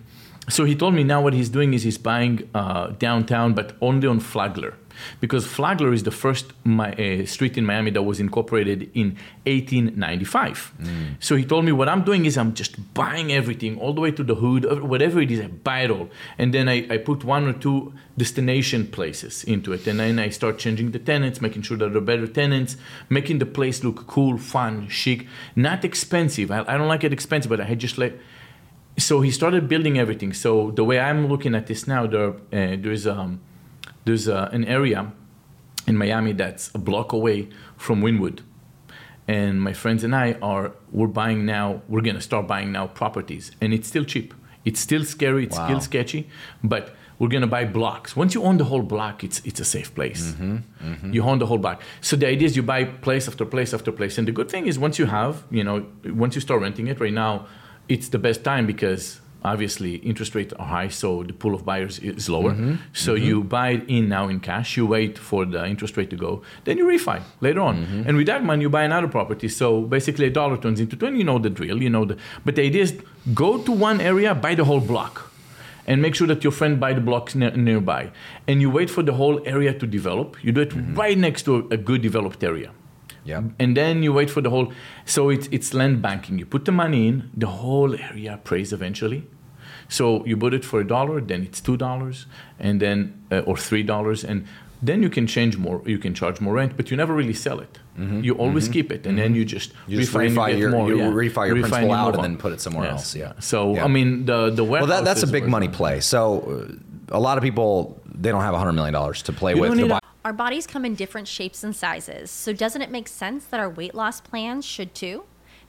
so he told me now what he's doing is he's buying uh, downtown, but only on Flagler, because Flagler is the first my, uh, street in Miami that was incorporated in 1895. So he told me what I'm doing is I'm just buying everything all the way to the hood, whatever it is, I buy it all, and then I, I put one or two destination places into it, and then I start changing the tenants, making sure that they're better tenants, making the place look cool, fun, chic, not expensive. I, I don't like it expensive, but I just like so he started building everything. So the way I'm looking at this now, there uh, there's um, there's uh, an area in Miami that's a block away from Wynwood. and my friends and I are we're buying now. We're gonna start buying now properties, and it's still cheap. It's still scary. It's Wow. still sketchy, but we're gonna buy blocks. Once you own the whole block, it's it's a safe place. You own the whole block. So the idea is you buy place after place after place, and the good thing is once you have, you know, once you start renting it right now, it's the best time because obviously interest rates are high, so the pool of buyers is lower. Mm-hmm. So mm-hmm. you buy it in now in cash. You wait for the interest rate to go, then you refi later on, mm-hmm. and with that money you buy another property. So basically, a dollar turns into twenty. You know the drill. You know the. But the idea is go to one area, buy the whole block and make sure that your friend buy the blocks ne- nearby and you wait for the whole area to develop you do it right next to a, good developed area Yep. and then you wait for the whole so it's, it's land banking you put the money in the whole area appraise eventually so you put it for a dollar then it's two dollars and then uh, or three dollars and then you can change more you can charge more rent but you never really sell it you always keep it and then you just Mm-hmm. You just refi, refi your- more, you yeah. refi your Refi principal and you out move and then put it somewhere Yes. else, yeah. so Yeah. i mean the the Well, that, that's a big were- money play. So uh, a lot of people they don't have hundred million dollars to play You with. to buy. a- Our bodies come in different shapes and sizes, so doesn't it make sense that our weight loss plans should too?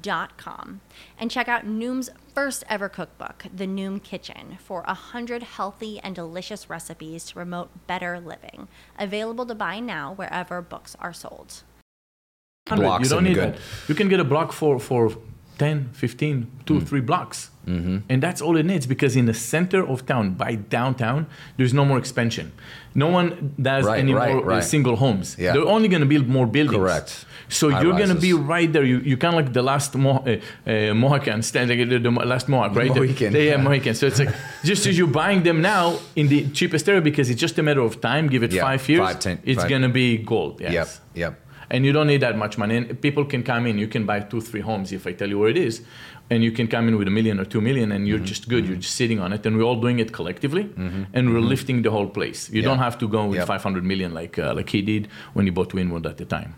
Dot com and check out Noom's first ever cookbook, The Noom Kitchen, for a hundred healthy and delicious recipes to promote better living. Available to buy now wherever books are sold. Blocks you don't need good. that. You can get a block for, for 10, 15, two, three blocks. Mm-hmm. And that's all it needs because in the center of town, by downtown, there's no more expansion. No one does Right, any right, more uh, right. single homes. Yeah. They're only going to build more buildings. Correct. So High you're going to be right there. You, you kind of like the last Mo- uh, uh, Mohican, stand, like the, the last Mohawk, right? The- Mohican, Yeah, yeah. Mohican. So it's like just as you're buying them now in the cheapest area because it's just a matter of time. Give it five years, five, ten- it's going to be gold. Yes Yep. Yep. and you don't need that much money. And people can come in. You can buy two, three homes if I tell you where it is, and you can come in with a million or two million, and Mm-hmm. you're just good. You're just sitting on it, and we're all doing it collectively, and we're lifting the whole place. You don't have to go with Yep. 500 million like uh, like he did when he bought Wynwood at the time.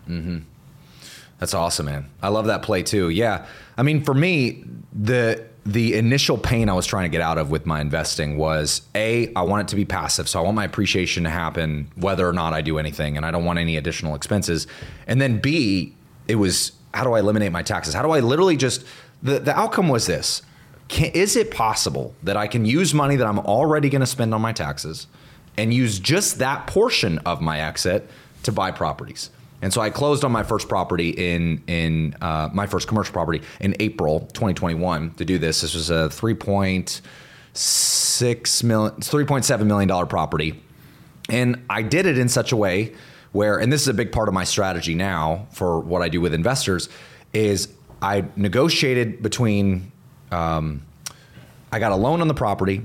That's awesome, man. I love that play too. Yeah. I mean, for me, the the initial pain I was trying to get out of with my investing was A, I want it to be passive. So I want my appreciation to happen whether or not I do anything and I don't want any additional expenses. And then B, it was how do I eliminate my taxes? How do I literally just the, the outcome was this. Can, is it possible that I can use money that I'm already going to spend on my taxes and use just that portion of my exit to buy properties? And so I closed on my first property in in uh, my first commercial property in April 2021 to do this. This was a 3.6 million, 3.7 million dollar property, and I did it in such a way where, and this is a big part of my strategy now for what I do with investors, is I negotiated between. Um, I got a loan on the property,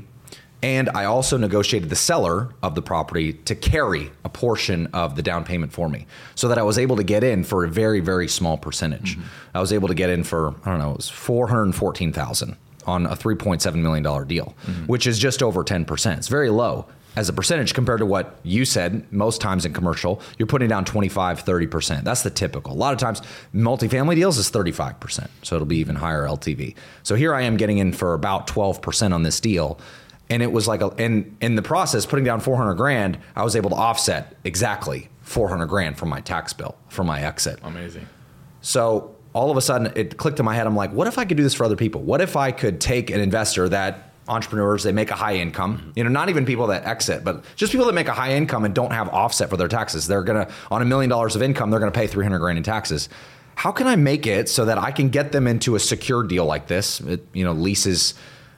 and I also negotiated the seller of the property to carry a portion of the down payment for me, so that I was able to get in for a very, very small percentage. I was able to get in for I don't know, it was four hundred fourteen thousand on a three point seven million dollar deal, which is just over ten percent. It's very low as a percentage compared to what you said most times in commercial you're putting down 25 30% that's the typical a lot of times multifamily deals is 35% so it'll be even higher ltv so here i am getting in for about 12% on this deal and it was like a and in the process putting down 400 grand i was able to offset exactly 400 grand from my tax bill from my exit Amazing. so all of a sudden it clicked in my head. I'm like, what if I could do this for other people? What if I could take an investor that entrepreneurs, they make a high income, mm-hmm. you know, not even people that exit, but just people that make a high income and don't have offset for their taxes. They're going to, on a million dollars of income, they're going to pay 300 grand in taxes. How can I make it so that I can get them into a secure deal like this? It, you know, leases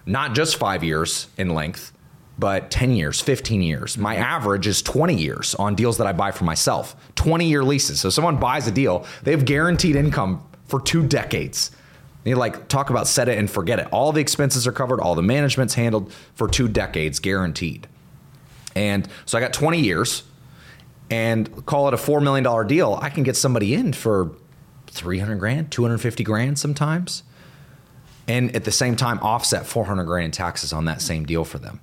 not just five years in length, but 10 years, 15 years. My mm-hmm. average is 20 years on deals that I buy for myself. 20 year leases. So someone buys a deal, they have guaranteed income for two decades. You like talk about set it and forget it. All the expenses are covered, all the management's handled for two decades, guaranteed. And so I got 20 years and call it a $4 million deal. I can get somebody in for 300 grand, 250 grand sometimes. And at the same time, offset 400 grand in taxes on that same deal for them.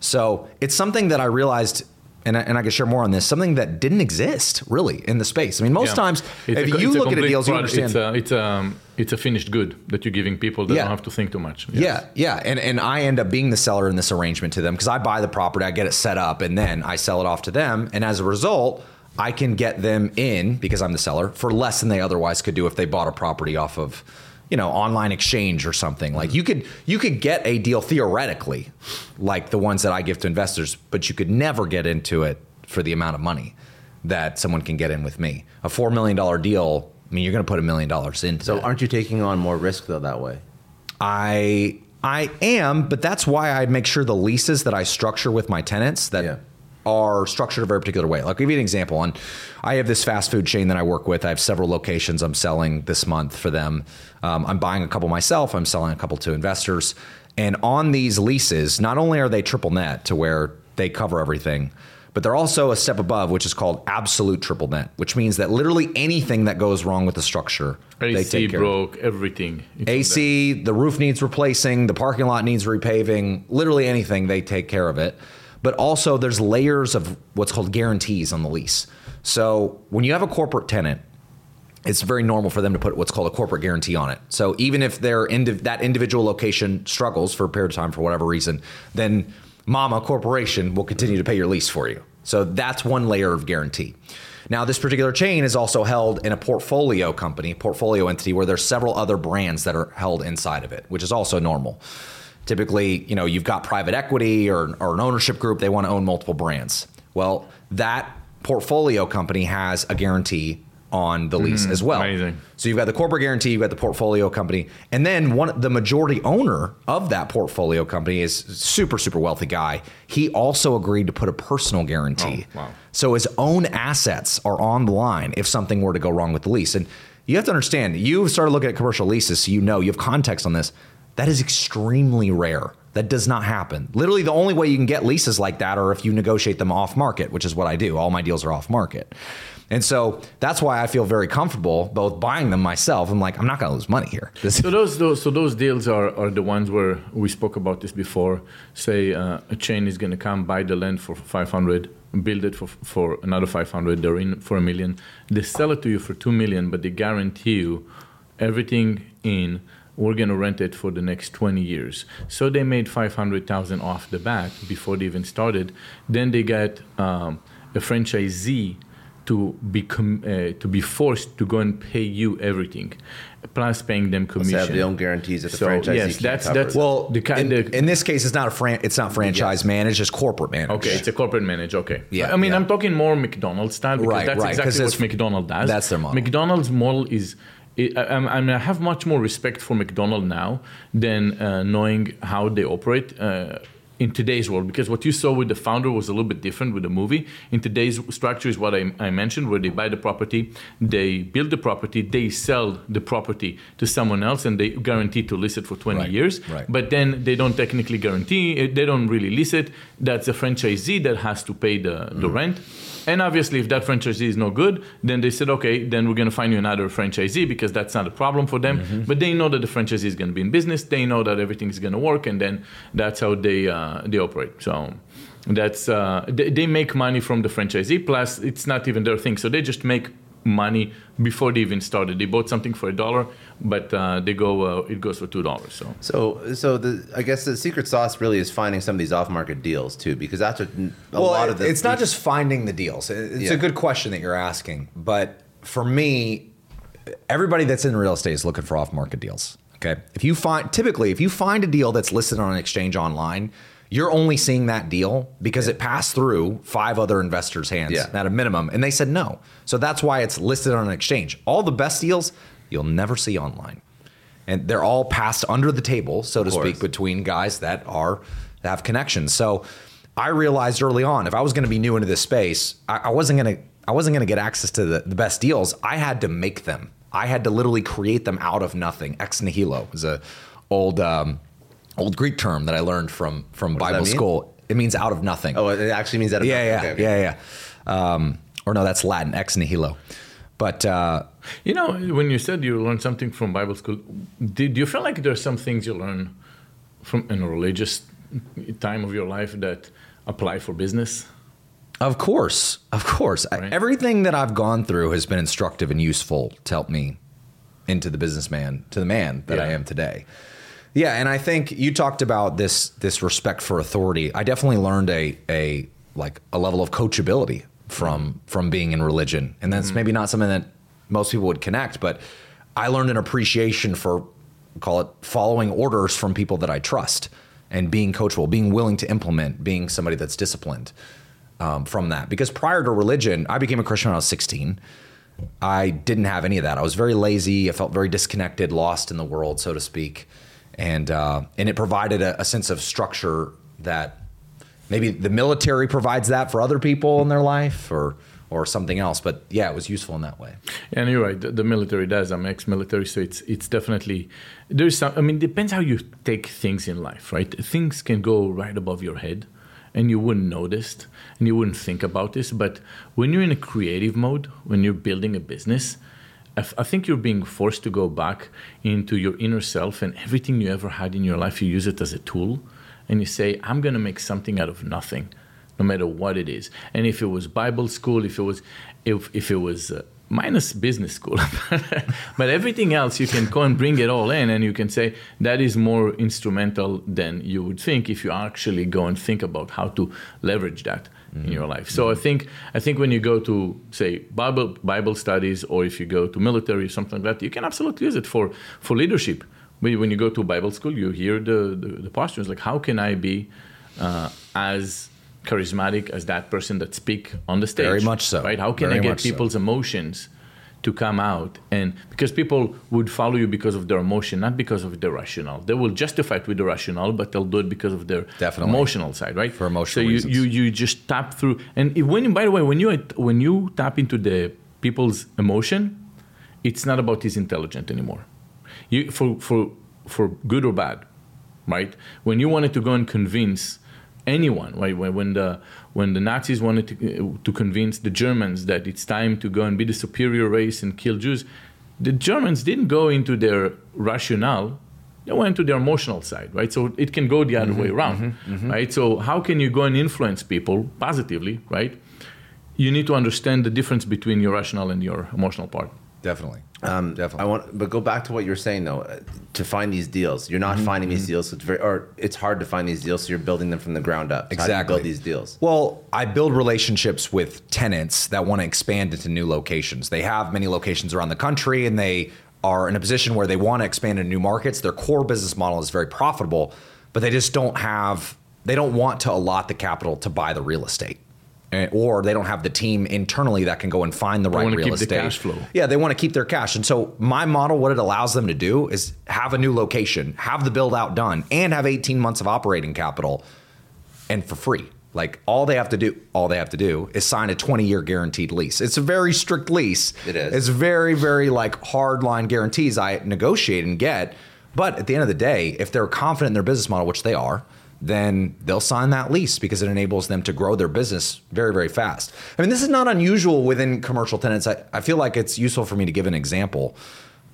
So it's something that I realized, and I, and I can share more on this, something that didn't exist really in the space. I mean, most Yeah. times, It's if a- you a look at a deal, you understand. It's a, it's, um, it's a finished good that you're giving people that Yeah. don't have to think too much. Yeah, yeah, and and I end up being the seller in this arrangement to them because I buy the property, I get it set up, and then I sell it off to them, and as a result, I can get them in because I'm the seller for less than they otherwise could do if they bought a property off of, you know, online exchange or something. Like you could you could get a deal theoretically, like the ones that I give to investors, but you could never get into it for the amount of money that someone can get in with me. A four million dollar deal. I mean, you're going to put a million dollars into. So aren't you taking on more risk though that way? I I am, but that's why I make sure the leases that I structure with my tenants that Yeah. Are structured a very particular way. Like, I'll give you an example. And I have this fast food chain that I work with. I have several locations I'm selling this month for them. Um, I'm buying a couple myself. I'm selling a couple to investors. And on these leases, not only are they triple net to where they cover everything, but they're also a step above, which is called absolute triple net, which means that literally anything that goes wrong with the structure, they AC take care of. broke, everything. On there. AC, the roof needs replacing, the parking lot needs repaving, literally anything, they take care of it. But also, there's layers of what's called guarantees on the lease. So when you have a corporate tenant, it's very normal for them to put what's called a corporate guarantee on it. So even if their indiv- that individual location struggles for a period of time for whatever reason, then Mama Corporation will continue to pay your lease for you. So that's one layer of guarantee. Now, this particular chain is also held in a portfolio company, portfolio entity, where there's several other brands that are held inside of it, which is also normal. Typically, you know, you've got private equity or, or an ownership group, they want to own multiple brands. Well, that portfolio company has a guarantee on the lease mm-hmm. as well. amazing. So you've got the corporate guarantee, you've got the portfolio company, and then one the majority owner of that portfolio company is super super wealthy guy. He also agreed to put a personal guarantee. Oh, wow. So his own assets are on the line if something were to go wrong with the lease. And you have to understand, you've started looking at commercial leases, so you know you have context on this. That is extremely rare. That does not happen. Literally, the only way you can get leases like that are if you negotiate them off market, which is what I do. All my deals are off market. And so that's why I feel very comfortable both buying them myself. I'm like, I'm not going to lose money here. So those, those so those deals are, are the ones where we spoke about this before. Say uh, a chain is going to come buy the land for 500, build it for for another 500. They're in for a million. They sell it to you for two million, but they guarantee you everything in. We're going to rent it for the next 20 years. So they made 500,000 off the bat before they even started. Then they got um, a franchisee to become uh, to be forced to go and pay you everything, plus paying them commission. They commission. have their own guarantees that the So, franchisee yes, that's- cover. that's- well, The kind- in, the- in this case, it's not a fran- it's not franchise Yes. managed, it's corporate managed. Okay, it's a corporate manage. Okay. Yeah, I mean, yeah. I'm talking more McDonald's style because Right, that's right, 'cause exactly what McDonald's does. that's their model. McDonald's model is. I, I, I mean, I have much more respect for McDonald's now than uh, knowing how they operate. Uh, in today's world, because what you saw with the founder was a little bit different with the movie. In today's structure is what I, I mentioned, where they buy the property, they build the property, they sell the property to someone else, and they guarantee to lease it for 20 Right, years. right. But then they don't technically guarantee they don't really lease it. That's a franchisee that has to pay the, Mm. the rent. And obviously, if that franchisee is no good, then they said, okay, then we're going to find you another franchisee because that's not a problem for them. Mm-hmm. But they know that the franchisee is going to be in business. They know that everything is going to work, and then that's how they uh, they operate. So that's uh, they, they make money from the franchisee. Plus, it's not even their thing. So they just make money before they even started. They bought something for a dollar, but uh, they go uh, it goes for two dollars. So. So, so the I guess the secret sauce really is finding some of these off-market deals too, because that's what a well, lot of the. it's not just finding the deals. It's Yeah. a good question that you're asking, but for me, everybody that's in real estate is looking for off-market deals. Okay, if you find typically if you find a deal that's listed on an exchange online, you're only seeing that deal because it passed through five other investors' hands Yeah. at a minimum, and they said no. So that's why it's listed on an exchange. All the best deals you'll never see online, and they're all passed under the table, so to speak, between guys that are that have connections. So I realized early on if I was going to be new into this space, I, I wasn't going to I wasn't going to get access to the, the best deals. I had to make them. I had to literally create them out of nothing. Ex nihilo is a old um, old Greek term that I learned from from that Bible school. It means out of nothing. Oh, it actually means that. yeah, yeah, okay, okay. yeah, yeah. Um, or no, that's Latin, ex nihilo. But uh, You know, when you said you learned something from Bible school, did you feel like there's some things you learn from in a religious time of your life that apply for business? Of course, of course. Right. Everything that I've gone through has been instructive and useful to help me into the businessman, to the man that I am today. Yeah, and I think you talked about this this respect for authority. I definitely learned a a like a level of coachability from from being in religion, and that's mm-hmm. maybe not something that most people would connect, but I learned an appreciation for call it following orders from people that I trust and being coachable, being willing to implement, being somebody that's disciplined um, from that. Because prior to religion, I became a Christian when I was 16. I didn't have any of that. I was very lazy. I felt very disconnected, lost in the world, so to speak, and uh, and it provided a, a sense of structure that maybe the military provides that for other people in their life or or something else. But yeah, it was useful in that way. And you're right. The, the military does. I'm ex-military, so it's it's definitely there's some. I mean, it depends how you take things in life, right? Things can go right above your head, and you wouldn't notice, and you wouldn't think about this. But when you're in a creative mode, when you're building a business, I think you're being forced to go back into your inner self and everything you ever had in your life. You use it as a tool, and you say, "I'm going to make something out of nothing." No matter what it is. And if it was Bible school, if it was, if, if it was uh, minus business school, but everything else, you can go and bring it all in, and you can say that is more instrumental than you would think if you actually go and think about how to leverage that. In your life, so I think I think when you go to say Bible Bible studies, or if you go to military or something like that, you can absolutely use it for for leadership. When when you go to Bible school, you hear the the, the postures like, how can I be uh, as charismatic as that person that speak on the stage. Very much so. Right? How can Very I get much so. people's emotions to come out? And because people would follow you because of their emotion, not because of their rationale. They will justify it with the rationale, but they'll do it because of their Definitely. emotional side, right? For emotional so you, reasons. you you just tap through. And if- when by the way, when you when you tap into the people's emotion, it's not about his intelligent anymore. You for for for good or bad, right? When you wanted to go and convince anyone, right? When, when the when the Nazis wanted to to convince the Germans that it's time to go and be the superior race and kill Jews, the Germans didn't go into their rationale. They went to their emotional side, right? So it can go the other mm-hmm. way around, mm-hmm. Mm-hmm. right? So how can you go and influence people positively, right? You need to understand the difference between your rational and your emotional part. Definitely. Um, Definitely. I want, but go back to what you're saying though. uh, To find these deals, you're not Mm-hmm, finding these deals. So it's very, or it's hard to find these deals. So you're building them from the ground up. So How do you Exactly. build these deals. Well, I build relationships with tenants that want to expand into new locations. They have many locations around the country and they are in a position where they want to expand into new markets. Their core business model is very profitable, but they just don't have, they don't want to allot the capital to buy the real estate. Eh, Or they don't have the team internally that can go and find the right real keep the estate. cash flow. Yeah, they want to keep their cash. And so my model, what it allows them to do is have a new location, have the build out done, and have 18 months of operating capital and for free. Like all they have to do, all they have to do is sign a 20 year guaranteed lease. It's a very strict lease. It is. It's very, very like hard line guarantees I negotiate and get. But at the end of the day, if they're confident in their business model, which they are, then they'll sign that lease because it enables them to grow their business very, very fast. I mean, this is not unusual within commercial tenants. I, I feel like it's useful for me to give an example.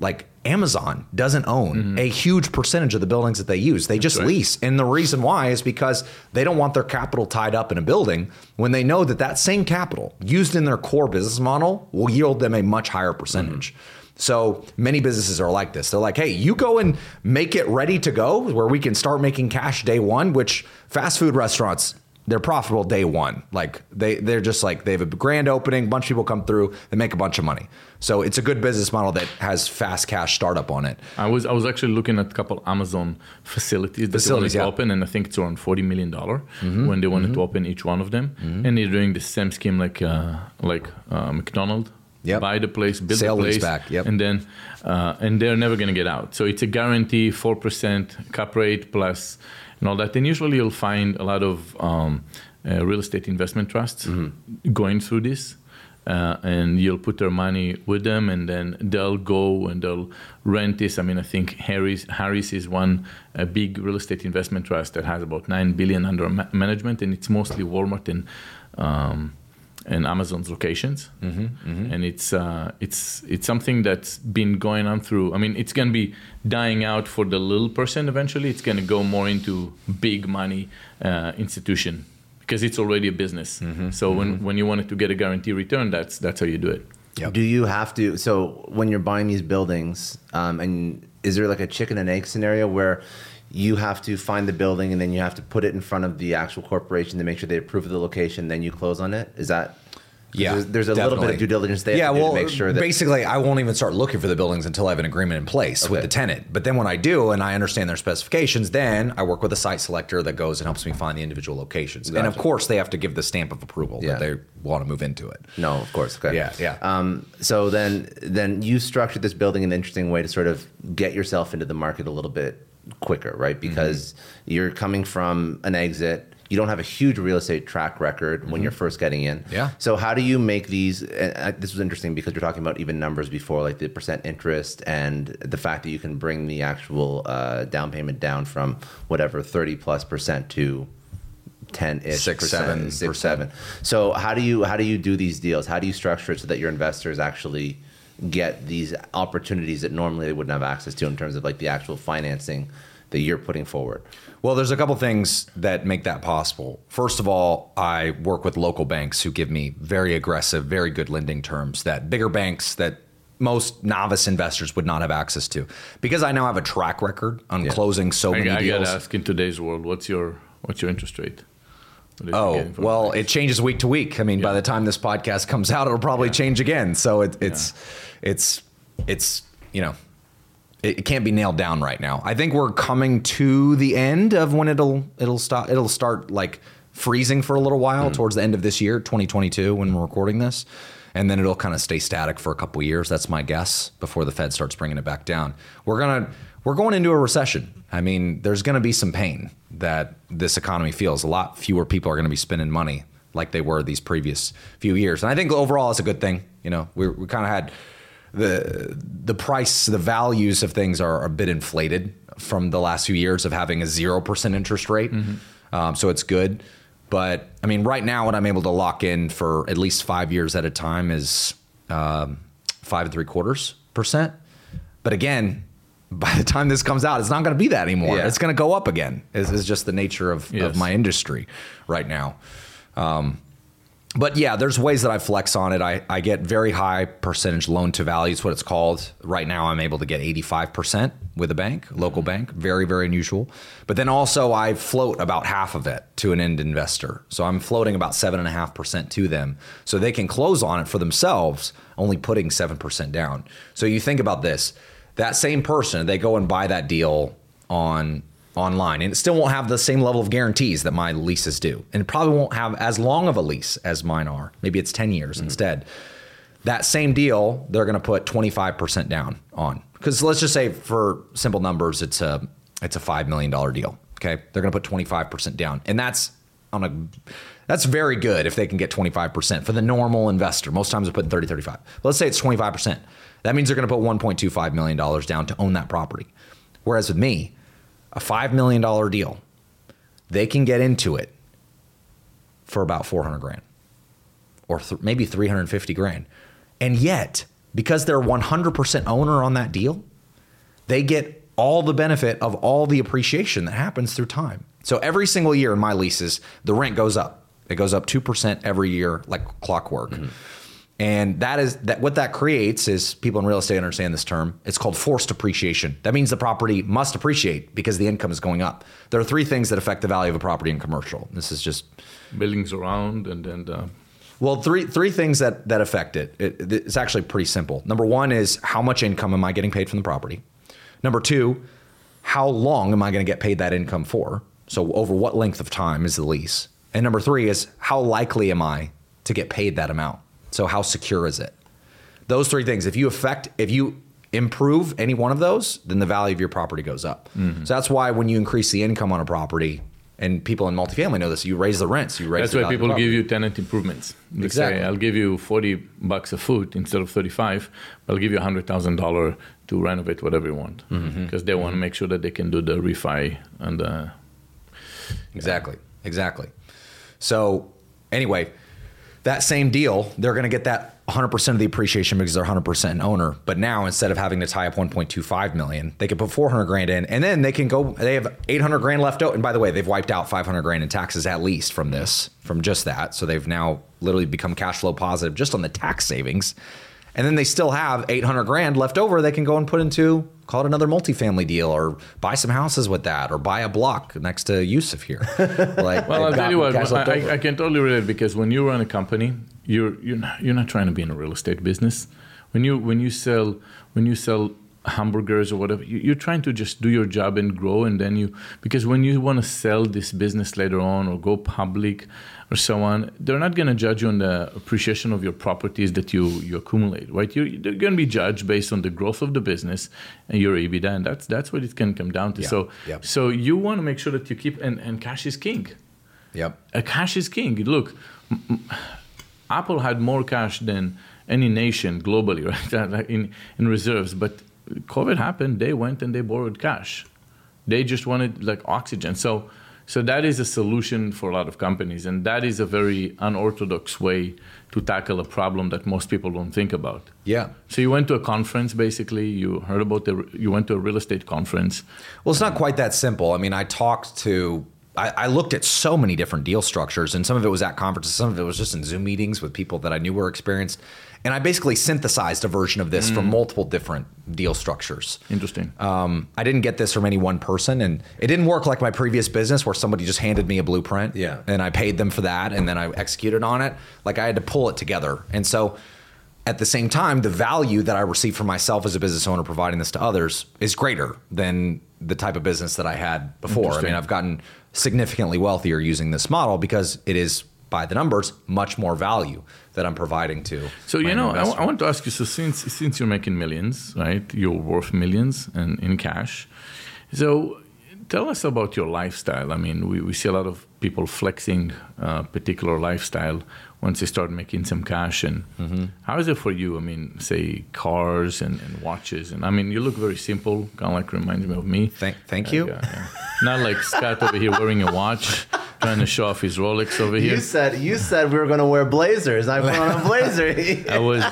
Like Amazon doesn't own mm-hmm. a huge percentage of the buildings that they use. They just right. lease. And the reason why is because they don't want their capital tied up in a building when they know that that same capital used in their core business model will yield them a much higher percentage. Mm-hmm. So many businesses are like this. They're like, hey, you go and make it ready to go where we can start making cash day one, which fast food restaurants, they're profitable day one. Like they, they're just like they have a grand opening, bunch of people come through, they make a bunch of money. So it's a good business model that has fast cash startup on it. I was I was actually looking at a couple Amazon facilities that Facilities, they yeah. to open, and I think it's around forty million dollar when they wanted to open each one of them, and they're doing the same scheme like uh, like uh, McDonald. Yep. Buy the place, build Sale the place, leaseback, yep. and then uh, and they're never going to get out. So it's a guarantee four percent cap rate plus and all that. And usually you'll find a lot of um, uh, real estate investment trusts going through this uh, and you'll put their money with them, and then they'll go and they'll rent this. I mean, I think Harris Harris is one a big real estate investment trust that has about nine billion under ma- management, and it's mostly Walmart and um, and Amazon's locations. Mm-hmm, And it's uh, it's it's something that's been going on through. I mean, it's going to be dying out for the little person eventually. It's going to go more into big money uh, institution because it's already a business. So when, when you wanted to get a guarantee return, that's that's how you do it. Yep. Do you have to? So when you're buying these buildings, um, and is there like a chicken and egg scenario where you have to find the building and then you have to put it in front of the actual corporation to make sure they approve of the location, then you close on it. Is that Yeah, There's, there's a little bit of due diligence there. yeah, well, make sure that. basically, I won't even start looking for the buildings until I have an agreement in place with the tenant. But then when I do, and I understand their specifications, then I work with a site selector that goes and helps me find the individual locations. And of course, they have to give the stamp of approval Yeah. that they want to move into it. No, of course. Okay. Yeah, yeah. Um, so then, then you structured this building in an interesting way to sort of get yourself into the market a little bit quicker, right? Mm-hmm. Because you're coming from an exit, You don't have a huge real estate track record when you're first getting in. Yeah. So how do you make these? And this was interesting because you're talking about even numbers before, like the percent interest and the fact that you can bring the actual uh, down payment down from whatever thirty plus percent to ten ish, Six, seven six, percent. seven. So how do you how do you do these deals? How do you structure it so that your investors actually get these opportunities that normally they wouldn't have access to in terms of like the actual financing that you're putting forward? Well, there's a couple things that make that possible. First of all, I work with local banks who give me very aggressive, very good lending terms that bigger banks that most novice investors would not have access to. Because I now have a track record on Yeah. closing so I, many I deals. gotta ask in today's world, what's your what's your interest rate? What are you Oh, well, it changes week to week. I mean, by the time this podcast comes out, it'll probably change again. So it, it's, it's, it's, you know, it, it can't be nailed down right now. I think we're coming to the end of when it'll, it'll stop, it'll start like freezing for a little while towards the end of this year, 2022, when we're recording this. And then it'll kind of stay static for a couple years. That's my guess before the Fed starts bringing it back down. We're gonna we're going into a recession. I mean, there's going to be some pain that this economy feels. A lot fewer people are going to be spending money like they were these previous few years. And I think overall it's a good thing. You know, we, we kind of had the the price, the values of things are a bit inflated from the last few years of having a zero percent interest rate. Um, so it's good. But I mean, right now, what I'm able to lock in for at least five years at a time is um, five and three quarters percent. But again, by the time this comes out, it's not going to be that anymore. Yeah. It's going to go up again. Is is just the nature of, of my industry right now. Um, but yeah, there's ways that I flex on it. I, I get very high percentage loan to value is what it's called. Right now, I'm able to get 85% with a bank, local mm-hmm. bank. Very, very unusual. But then also, I float about half of it to an end investor. So I'm floating about 7.5% to them. So they can close on it for themselves, only putting 7% down. So you think about this that same person, they go and buy that deal on online and it still won't have the same level of guarantees that my leases do and it probably won't have as long of a lease as mine are maybe it's 10 years mm-hmm. instead that same deal they're going to put 25% down on. Because let's just say for simple numbers it's a it's a $5 million deal okay? They're going to put 25% down and that's on a that's very good if they can get 25% for the normal investor. Most times they're putting 30 35 but let's say it's 25% that means they're going to put 1.25 million dollars down to own that property. Whereas with me a $5 million deal, they can get into it for about 400 grand or th- maybe 350 grand. And yet, because they're 100% owner on that deal, they get all the benefit of all the appreciation that happens through time. So every single year in my leases, the rent goes up. It goes up 2% every year like clockwork. And that is that what that creates is people in real estate understand this term. It's called forced appreciation. That means the property must appreciate because the income is going up. There are three things that affect the value of a property in commercial. This is just buildings around and then uh, well, three three things that that affect it. it. It's actually pretty simple. Number one is how much income am I getting paid from the property. Number two, how long am I going to get paid that income for? So over what length of time is the lease? And number three is how likely am I to get paid that amount? So how secure is it? Those three things. If you affect, if you improve any one of those, then the value of your property goes up. Mm-hmm. So that's why when you increase the income on a property, and people in multifamily know this, you raise the rents, you raise. that's why people give you tenant improvements. They Exactly. say, I'll give you 40 bucks a foot instead of 35, but I'll give you $100,000 to renovate whatever you want. Mm-hmm. Because they want to make sure that they can do the refi and uh, Exactly. Exactly. So anyway, that same deal, they're going to get that 100% of the appreciation because they're 100% an owner. But now instead of having to tie up 1.25 million, they can put 400 grand in and then they can go they have 800 grand left out and by the way, they've wiped out 500 grand in taxes at least from this, from just that. So they've now literally become cash flow positive just on the tax savings. And then they still have 800 grand left over they can go and put into call it another multifamily deal or buy some houses with that or buy a block next to Yusuf here. Like Well, I'll tell you what, cash I. I can totally relate because when you run a company, you're you're not, you're not trying to be in a real estate business. When you when you sell when you sell hamburgers or whatever, you, you're trying to just do your job and grow, and then you because when you want to sell this business later on or go public or so on, they're not going to judge you on the appreciation of your properties that you you accumulate, right? You they're going to be judged based on the growth of the business and your EBITDA, and that's that's what it can come down to. Yeah, So yeah. so you want to make sure that you keep and, and cash is king Yep. Uh, cash is king. Look, Apple had more cash than any nation globally, right? Like in in reserves, but COVID happened. They went and they borrowed cash. They just wanted like oxygen. So. So that is a solution for a lot of companies, and that is a very unorthodox way to tackle a problem that most people don't think about. Yeah. So you went to a conference, basically. You heard about the. You went to a real estate conference. Well, it's not quite that simple. I mean, I talked to, I, I looked at so many different deal structures, and some of it was at conferences, some of it was just in Zoom meetings with people that I knew were experienced. And I basically synthesized a version of this from multiple different deal structures. Interesting. Um, I didn't get this from any one person, and it didn't work like my previous business where somebody just handed me a blueprint, Yeah. and I paid them for that, and then I executed on it. Like I had to pull it together, and so at the same time, the value that I receive for myself as a business owner providing this to others is greater than the type of business that I had before. I mean, I've gotten significantly wealthier using this model because it is by the numbers much more value that I'm providing to. So you know, I. I want to ask you. So since since you're making millions, right? You're worth millions and in cash. So tell us about your lifestyle. I mean, we, we see a lot of people flexing a particular lifestyle once they start making some cash. And Mm-hmm. how is it for you? I mean, say cars and, and watches. And I mean, you look very simple. Kind of like reminds me of me. Thank, thank you. Yeah, yeah. Not like Scott over here wearing a watch, trying to show off his Rolex over here. You said you said we were going to wear blazers. I put on a blazer. I was,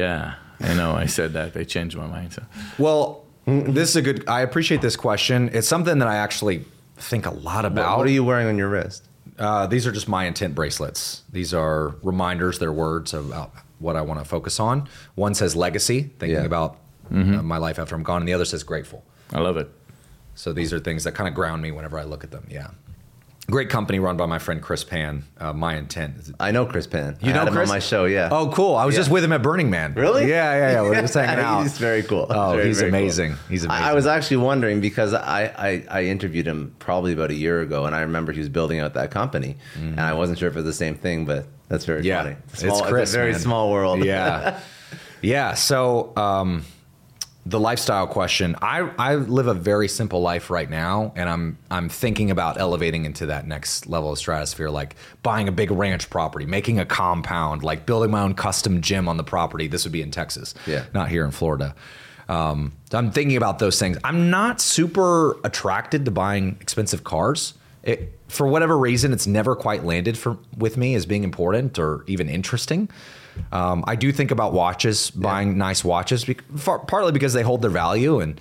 yeah, I know. I said that. I changed my mind. So. Well, this is a good. I appreciate this question. It's something that I actually think a lot about. what are you wearing on your wrist? Uh, these are just my intent bracelets. These are reminders. They're words about what I want to focus on. One says legacy, thinking Yeah. about uh, my life after I'm gone, and the other says grateful. I love it. So these are things that kind of ground me whenever I look at them. Yeah. Great company run by my friend Chris Pan. Uh, my intent. I know Chris Pan. You I know had him Chris? on my show. Yeah. Oh, cool. I was Yeah. just with him at Burning Man. Really? Yeah, yeah, yeah. We We're just hanging out. he's very cool. Oh, Very, he's very cool. amazing. He's amazing. I, was actually wondering because I, I, I interviewed him probably about a year ago, and I remember he was building out that company, and I wasn't sure if it was the same thing, but that's very. Yeah, funny. it's Small- Chris, a very man. small world. yeah yeah so um the lifestyle question i i live a very simple life right now and i'm i'm thinking about elevating into that next level of stratosphere like buying a big ranch property making a compound like building my own custom gym on the property. This would be in texas Yeah. not here in florida. Um, i'm thinking about those things. I'm not super attracted to buying expensive cars it, for whatever reason it's never quite landed for with me as being important or even interesting um, I do think about watches, buying nice watches, bec- far, partly because they hold their value and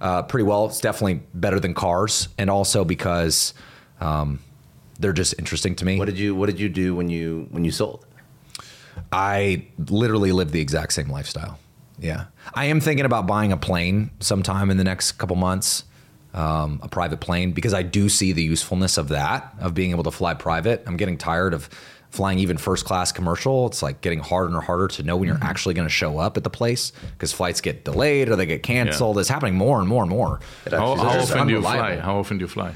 uh, pretty well. It's definitely better than cars, and also because um, they're just interesting to me. What did you What did you do when you when you sold? I literally live the exact same lifestyle. Yeah, I am thinking about buying a plane sometime in the next couple months, um, a private plane, because I do see the usefulness of that, of being able to fly private. I'm getting tired of flying even first class commercial. It's like getting harder and harder to know when you're actually going to show up at the place because flights get delayed or they get canceled. It's happening more and more and more. How, how often do you fly? How often do you fly?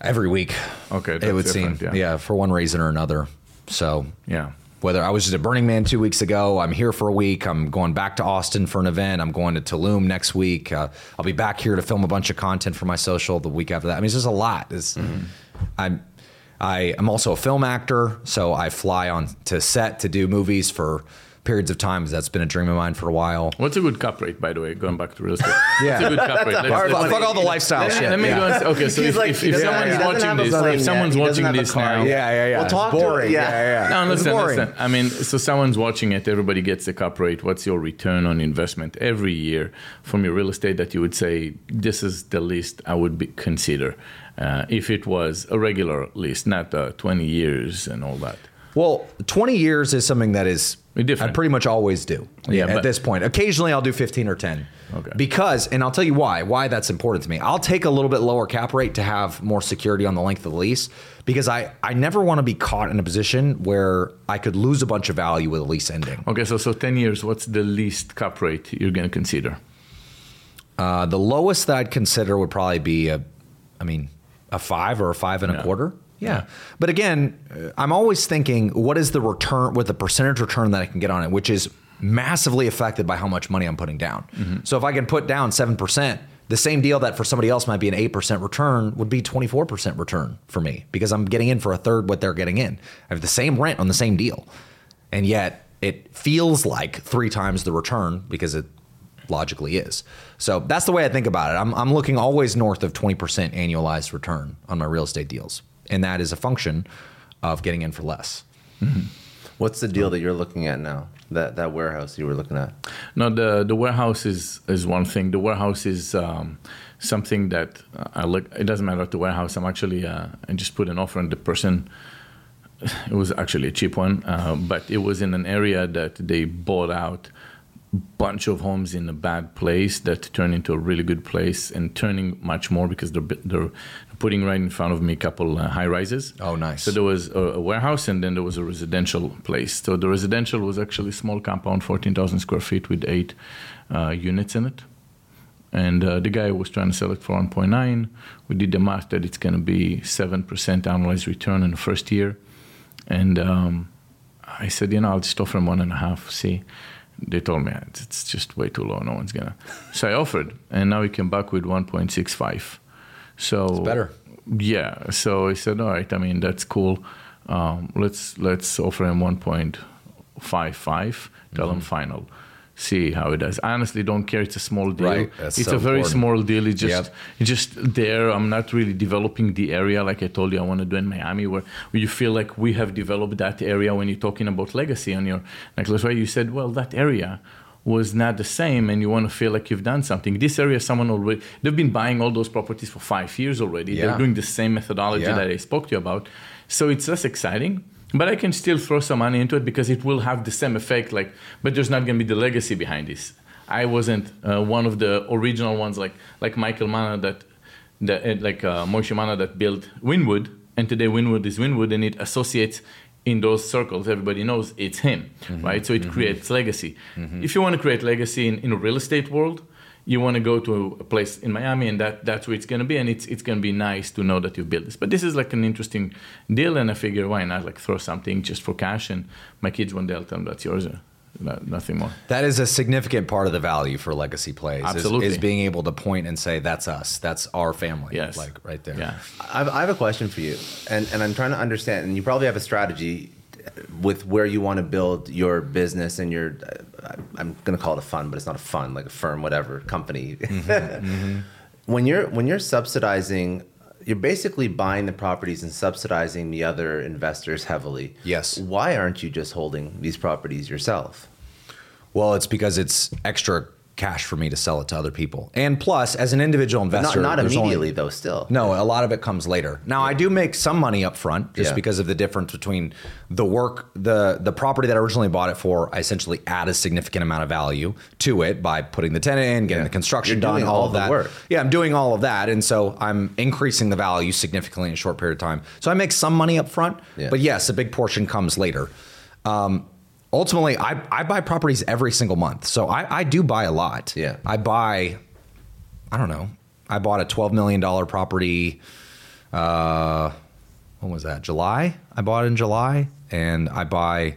Every week. Okay, it would seem. Yeah. yeah. for one reason or another. So Yeah. Whether I was just at Burning Man two weeks ago, I'm here for a week. I'm going back to Austin for an event. I'm going to Tulum next week. Uh, I'll be back here to film a bunch of content for my social the week after that. I mean, it's just a lot. It's, I'm, I am also a film actor, so I fly on to set to do movies for periods of time. That's been a dream of mine for a while. What's a good cap rate, by the way? Going back to real estate. Yeah. What's a good cap rate? Let's- hard let's- Fuck all the lifestyle shit. let me yeah. go. And, okay, so if, like- if, if someone's watching this, if someone's watching this car now. Yeah, yeah, yeah. Well, It's talk to- boring. yeah. yeah, yeah. No, It's listen, boring. listen. I mean, so someone's watching it. Everybody gets the cap rate. What's your return on investment every year from your real estate that you would say this is the least I would be, consider uh, if it was a regular list, not uh, 20 years and all that. Well, 20 years is something that is Different. I pretty much always do. Yeah, at this point. Occasionally I'll do 15 or 10. Okay. Because and I'll tell you why, why that's important to me. I'll take a little bit lower cap rate to have more security on the length of the lease because I I never want to be caught in a position where I could lose a bunch of value with a lease ending. Okay, so so 10 years. What's the least cap rate you're going to consider? Uh, the lowest that I'd consider would probably be a I mean, a 5 or a 5 and a quarter. Yeah. But again, uh, I'm always thinking what is the return what the percentage return that I can get on it, which is massively affected by how much money I'm putting down. So if I can put down 7% The same deal that for somebody else might be an 8% return would be 24% return for me because I'm getting in for a third what they're getting in. I have the same rent on the same deal. And yet it feels like three times the return because it logically is. So that's the way I think about it. I'm, I'm looking always north of 20% annualized return on my real estate deals. And that is a function of getting in for less. What's the deal that you're looking at now? That that warehouse you were looking at. No, the the warehouse is is one thing. The warehouse is um, something that I look. It doesn't matter at the warehouse. I'm actually uh, I just put an offer on the person. It was actually a cheap one, uh, but it was in an area that they bought out bunch of homes in a bad place that turned into a really good place and turning much more because they're they're putting right in front of me a couple uh, high rises. Oh, nice. So there was a, a warehouse and then there was a residential place. So the residential was actually a small compound, 14,000 square feet with eight uh, units in it. And uh, the guy was trying to sell it for 1.9. We did the math that it's going to be 7% annualized return in the first year. And um, I said, you know, I'll just offer him one and a half. See, they told me it's just way too low. No one's gonna. So I offered, and now he came back with 1.65. So It's better. Yeah. So I said, all right. I mean, that's cool. Um, let's let's offer him 1.55. Tell Mm-hmm. him final. See how it does. I honestly don't care. It's a small deal. Right. That's it's so a very important. small deal. It's just Yep. it's just there. I'm not really developing the area like I told you I want to do in Miami, where, where you feel like we have developed that area. When you're talking about legacy on your necklace, right? You said, well, that area was not the same, and you want to feel like you've done something. This area, someone already they've been buying all those properties for five years already. Yeah. They're doing the same methodology Yeah. that I spoke to you about. So it's less exciting. But I can still throw some money into it because it will have the same effect. Like, but there's not going to be the legacy behind this. I wasn't uh, one of the original ones like like Michael Mana that, that like uh, Moshe Mana that built Wynwood, and today Wynwood is Wynwood, and it associates in those circles. Everybody knows it's him, mm-hmm. right? So it mm-hmm. creates legacy. Mm-hmm. If you want to create legacy in, in a real estate world, you want to go to a place in Miami, and that, that's where it's going to be, and it's it's going to be nice to know that you've built this. But this is like an interesting deal, and I figure why not like throw something just for cash, and my kids one day I'll tell them that's yours, no- nothing more. That is a significant part of the value for legacy plays. Absolutely. Is, being able to point and say, that's us. That's our family. Yes, Like right there. Yeah, I've, I have a question for you, and, and I'm trying to understand. And you probably have a strategy with where you want to build your business and your. uh, I'm going to call it a fund, but it's not a fund, like a firm, whatever company. When you're when you're subsidizing, you're basically buying the properties and subsidizing the other investors heavily. Yes. Why aren't you just holding these properties yourself? Well, it's because it's extra cash for me to sell it to other people. And plus, as an individual Not, investor, not there's only- immediately though. Still. No, a lot of it comes later. Now I do make some money up front just Yeah. because of the difference between the work, the the property that I originally bought it for. I essentially add a significant amount of value to it by putting the tenant in, getting Yeah. the construction done, all, all of that. work. Yeah, I'm doing all of that, and so I'm increasing the value significantly in a short period of time. So I make some money up front, Yeah. but yes, a big portion comes later. Um, ultimately, I, I buy properties every single month, so I, I do buy a lot. Yeah. I buy. I don't know. I bought a twelve million dollar property. Uh, when was that? July. I bought it in July, and I buy.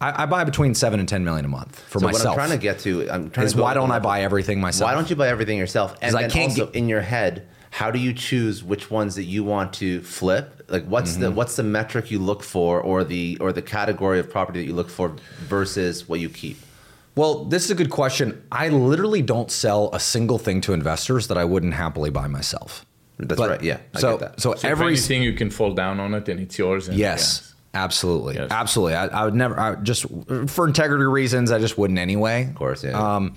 I, I buy between seven and ten million a month for so myself. what I'm trying to get to, I'm trying is to why don't I buy everything myself? Why don't you buy everything yourself? And I can't also get- in your head, how do you choose which ones that you want to flip? Like what's the Mm-hmm. what's the metric you look for, or the or the category of property that you look for versus what you keep? Well, this is a good question. I literally don't sell a single thing to investors that I wouldn't happily buy myself. That's But- right. Yeah, I so get that. so, so every every you can fall down on it, and it's yours. And Yes, absolutely, Yes. absolutely. I, I would never, I just for integrity reasons, I just wouldn't anyway. of course, yeah. Um,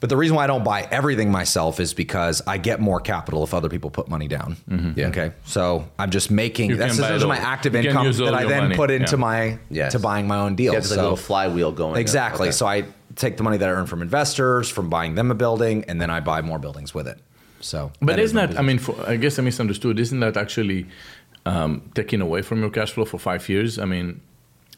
but the reason why I don't buy everything myself is because I get more capital if other people put money down. Yeah. Okay, so I'm just making You that's can buy my active income that I then money. put into Yeah. my Yes. to buying my own deals. yeah, it's like a So- little flywheel going. Exactly. Okay. So I take the money that I earn from investors, from buying them a building, and then I buy more buildings with it. So, But that is isn't my that? I mean, for, I guess I misunderstood. Isn't that actually um, taking away from your cash flow for five years? I mean,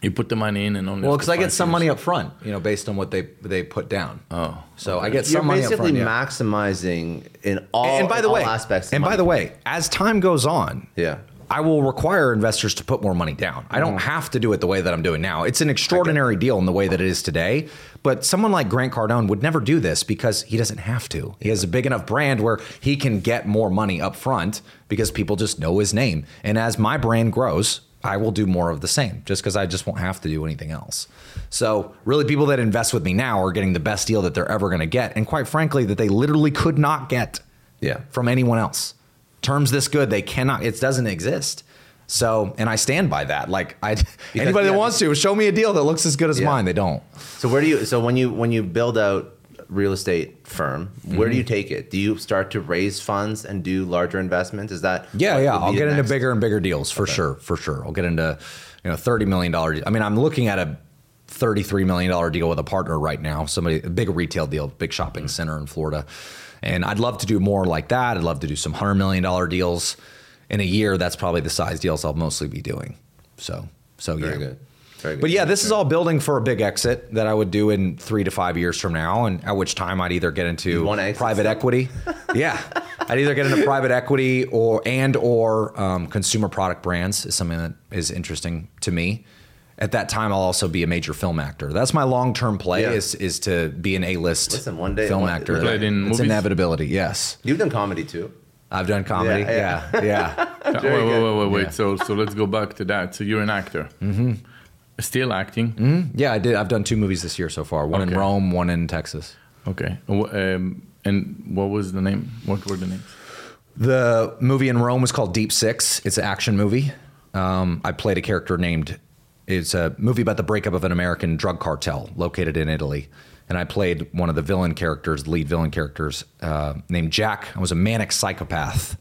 you put the money in and only. Well, because I get some years- money up front, you know, based on what they they put down. Oh, so I get You're some money up basically front. yeah. maximizing in all and by the way, aspects. of and by the way, as time goes on, yeah, I will require investors to put more money down. I don't mm-hmm. have to do it the way that I'm doing now. It's an extraordinary deal in the way that it is today. But someone like Grant Cardone would never do this because he doesn't have to. He has a big enough brand where he can get more money up front because people just know his name. And as my brand grows, I will do more of the same just because I just won't have to do anything else. So, really, people that invest with me now are getting the best deal that they're ever going to get. And quite frankly, that they literally could not get Yeah. from anyone else. Terms this good, they cannot, it doesn't exist. So, and I stand by that. Like, I, anybody yeah, that wants to show me a deal that looks as good as Yeah. mine, they don't. So where do you? So when you when you build out real estate firm, where Mm-hmm. do you take it? Do you start to raise funds and do larger investments? Is that Yeah, yeah. I'll get into bigger and bigger deals for sure, for sure. I'll get into, you know, thirty million dollar. I mean, I'm looking at a thirty-three million dollar deal with a partner right now. Somebody, a big retail deal, big shopping center in Florida, and I'd love to do more like that. I'd love to do some hundred million dollar deals in a year. That's probably the size deals I'll mostly be doing. So, so yeah. Very. Very good. But yeah, this is all building for a big exit that I would do in three to five years from now, and at which time I'd either get into wanna private still? equity. yeah, I'd either get into private equity or and or um, consumer product brands is something that is interesting to me. At that time, I'll also be a major film actor. That's my long term play Yeah. is is to be an A list one day- film one- actor. You played in it's movies? inevitability. Yes, You've done comedy too. I've done comedy. Yeah, Yeah, yeah. Uh, wait, wait, wait, wait, wait. Yeah. So, so let's go back to that. So you're an actor, mm-hmm. Still acting. yeah. I did. I've done two movies this year so far. One in Rome, one in Texas. Okay. And Um, and what was the name? What were the names? The movie in Rome was called Deep Six. It's an action movie. Um, I played a character named. It's a movie about the breakup of an American drug cartel located in Italy, and I played one of the villain characters, lead villain characters, uh, named Jack. I was a manic psychopath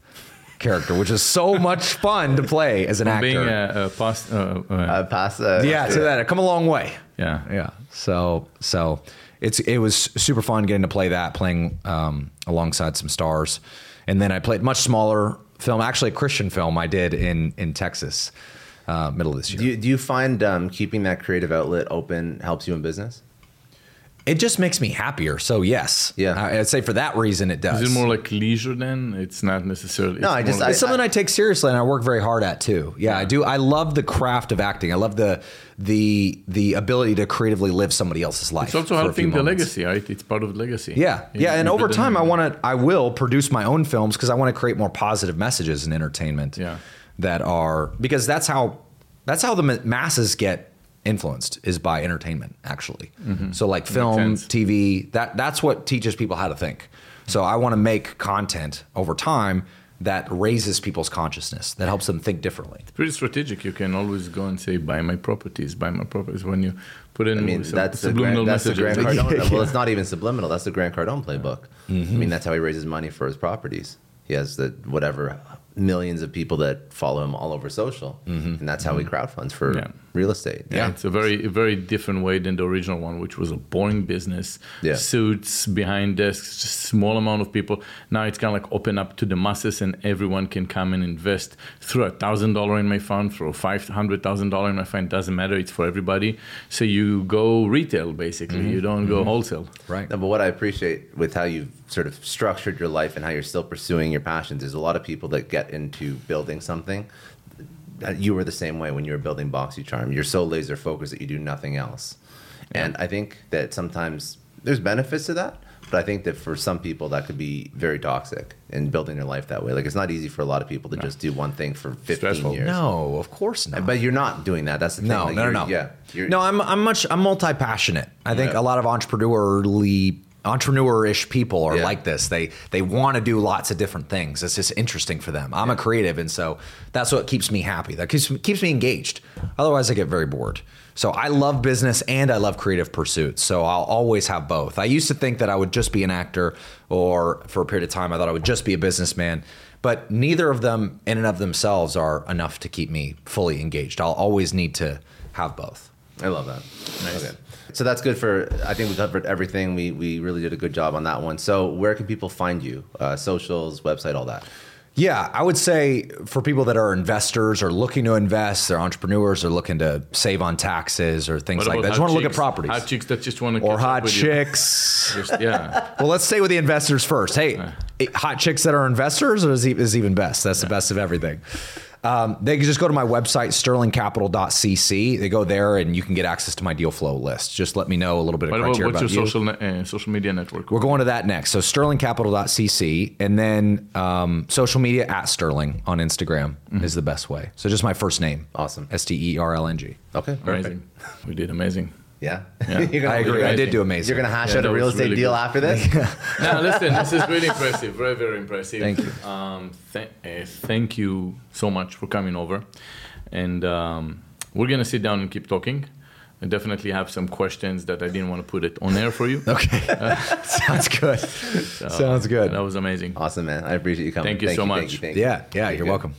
character, which is so much fun to play as an actor. Being a, a past, uh, uh, Uh, pass. Uh, yeah, to that, come a long way. yeah. Yeah. So so it's it was super fun getting to play that, playing um, alongside some stars, and then I played much smaller film, actually a Christian film I did in in Texas, uh, middle of this year. Do you, do you find um, keeping that creative outlet open helps you in business? It just makes me happier. So yes, Yeah. I- I'd say for that reason it does. Is it more like leisure then? It's not necessarily. No, it's I just- like- it's something I, take seriously and I work very hard at too. Yeah, I do. I love the craft of acting. I love the the the ability to creatively live somebody else's life. it's also for a helping the legacy, right? It's part of the legacy. Yeah, You- yeah, and over time, I want to, I will produce my own films because I want to create more positive messages in entertainment. Yeah. that are because that's how that's how the masses get influenced is by entertainment actually. So like film. TV, that that's what teaches people how to think. So I want to make content over time that raises people's consciousness, that helps them think differently. pretty strategic. You can always go and say, "Buy my properties, buy my properties." When you put in, I mean, sub- that's the subliminal Grant, that's the messages. Grant Cardone. Well, it's not even subliminal. That's the Grant Cardone playbook. Mm-hmm. I mean, that's how he raises money for his properties. He has the whatever millions of people that follow him all over social, and that's how he crowdfunds for Mm-hmm. Yeah. Real estate. Yeah, it's a very, very different way than the original one, which was a boring business. Yeah. Suits behind desks, just small amount of people. Now it's kind of like open up to the masses, and everyone can come and invest. Throw a thousand dollar in my fund, throw five hundred thousand dollar in my fund. Doesn't matter. It's for everybody. So you go retail basically. Mm-hmm. You don't go mm-hmm. wholesale. Right. No, but what I appreciate with how you've sort of structured your life and how you're still pursuing your passions is a lot of people that get into building something. You were the same way when you were building BoxyCharm. You're so laser focused that you do nothing else. And I think that sometimes there's benefits to that, but I think that for some people that could be very toxic in building their life that way. Like it's not easy for a lot of people to just do one thing for 15 Stressful. years. No, of course not. But you're not doing that. That's the thing. No, Like, no, no, no. Yeah. no, I'm I'm much I'm multi passionate. I think Yeah. a lot of entrepreneurially entrepreneur-ish people are Yeah. like this. They they want to do lots of different things. It's just interesting for them. I'm a creative, and so that's what keeps me happy. That keeps keeps me engaged. Otherwise, I get very bored. So I love business and I love creative pursuits. So I'll always have both. I used to think that I would just be an actor, or for a period of time, I thought I would just be a businessman. But neither of them, in and of themselves, are enough to keep me fully engaged. I'll always need to have both. I love that. Nice. Okay. So that's good for. I think we covered everything. We we really did a good job on that one. So where can people find you? Uh, socials, website, all that. Yeah, I would say for people that are investors or looking to invest, they're entrepreneurs, they're looking to save on taxes or things like about that. Just want to look at properties. Hot chicks that just want to or hot chicks. Just, yeah. well, let's stay with the investors first. Hey, eh, hot chicks that are investors is, e- is even best. That's the best of everything. Um, they can just go to my website, sterlingcapital.cc. They go there and you can get access to my deal flow list. Just let me know a little bit of What about, criteria what's your you. social ne- uh, social media network? We're going to that next. So sterlingcapital.cc and then um, social media at Sterling on Instagram is the best way. So just my first name. Awesome. S T E R L N G. Okay, perfect. amazing. We did amazing. Yeah, Yeah. You're gonna- I agree. I did do amazing. You're gonna hash Yeah, out a real estate really deal good. after this. no, listen, this is really impressive. Very, very impressive. Thank you. Um, th- uh, thank you so much for coming over. And um, we're going to sit down and keep talking. I definitely have some questions that I didn't want to put it on air for you. Okay. Sounds good. Sounds good. That was amazing. awesome, man. I appreciate you coming. Thank you so Thank much. you, thank you. Yeah, yeah, you're good. welcome.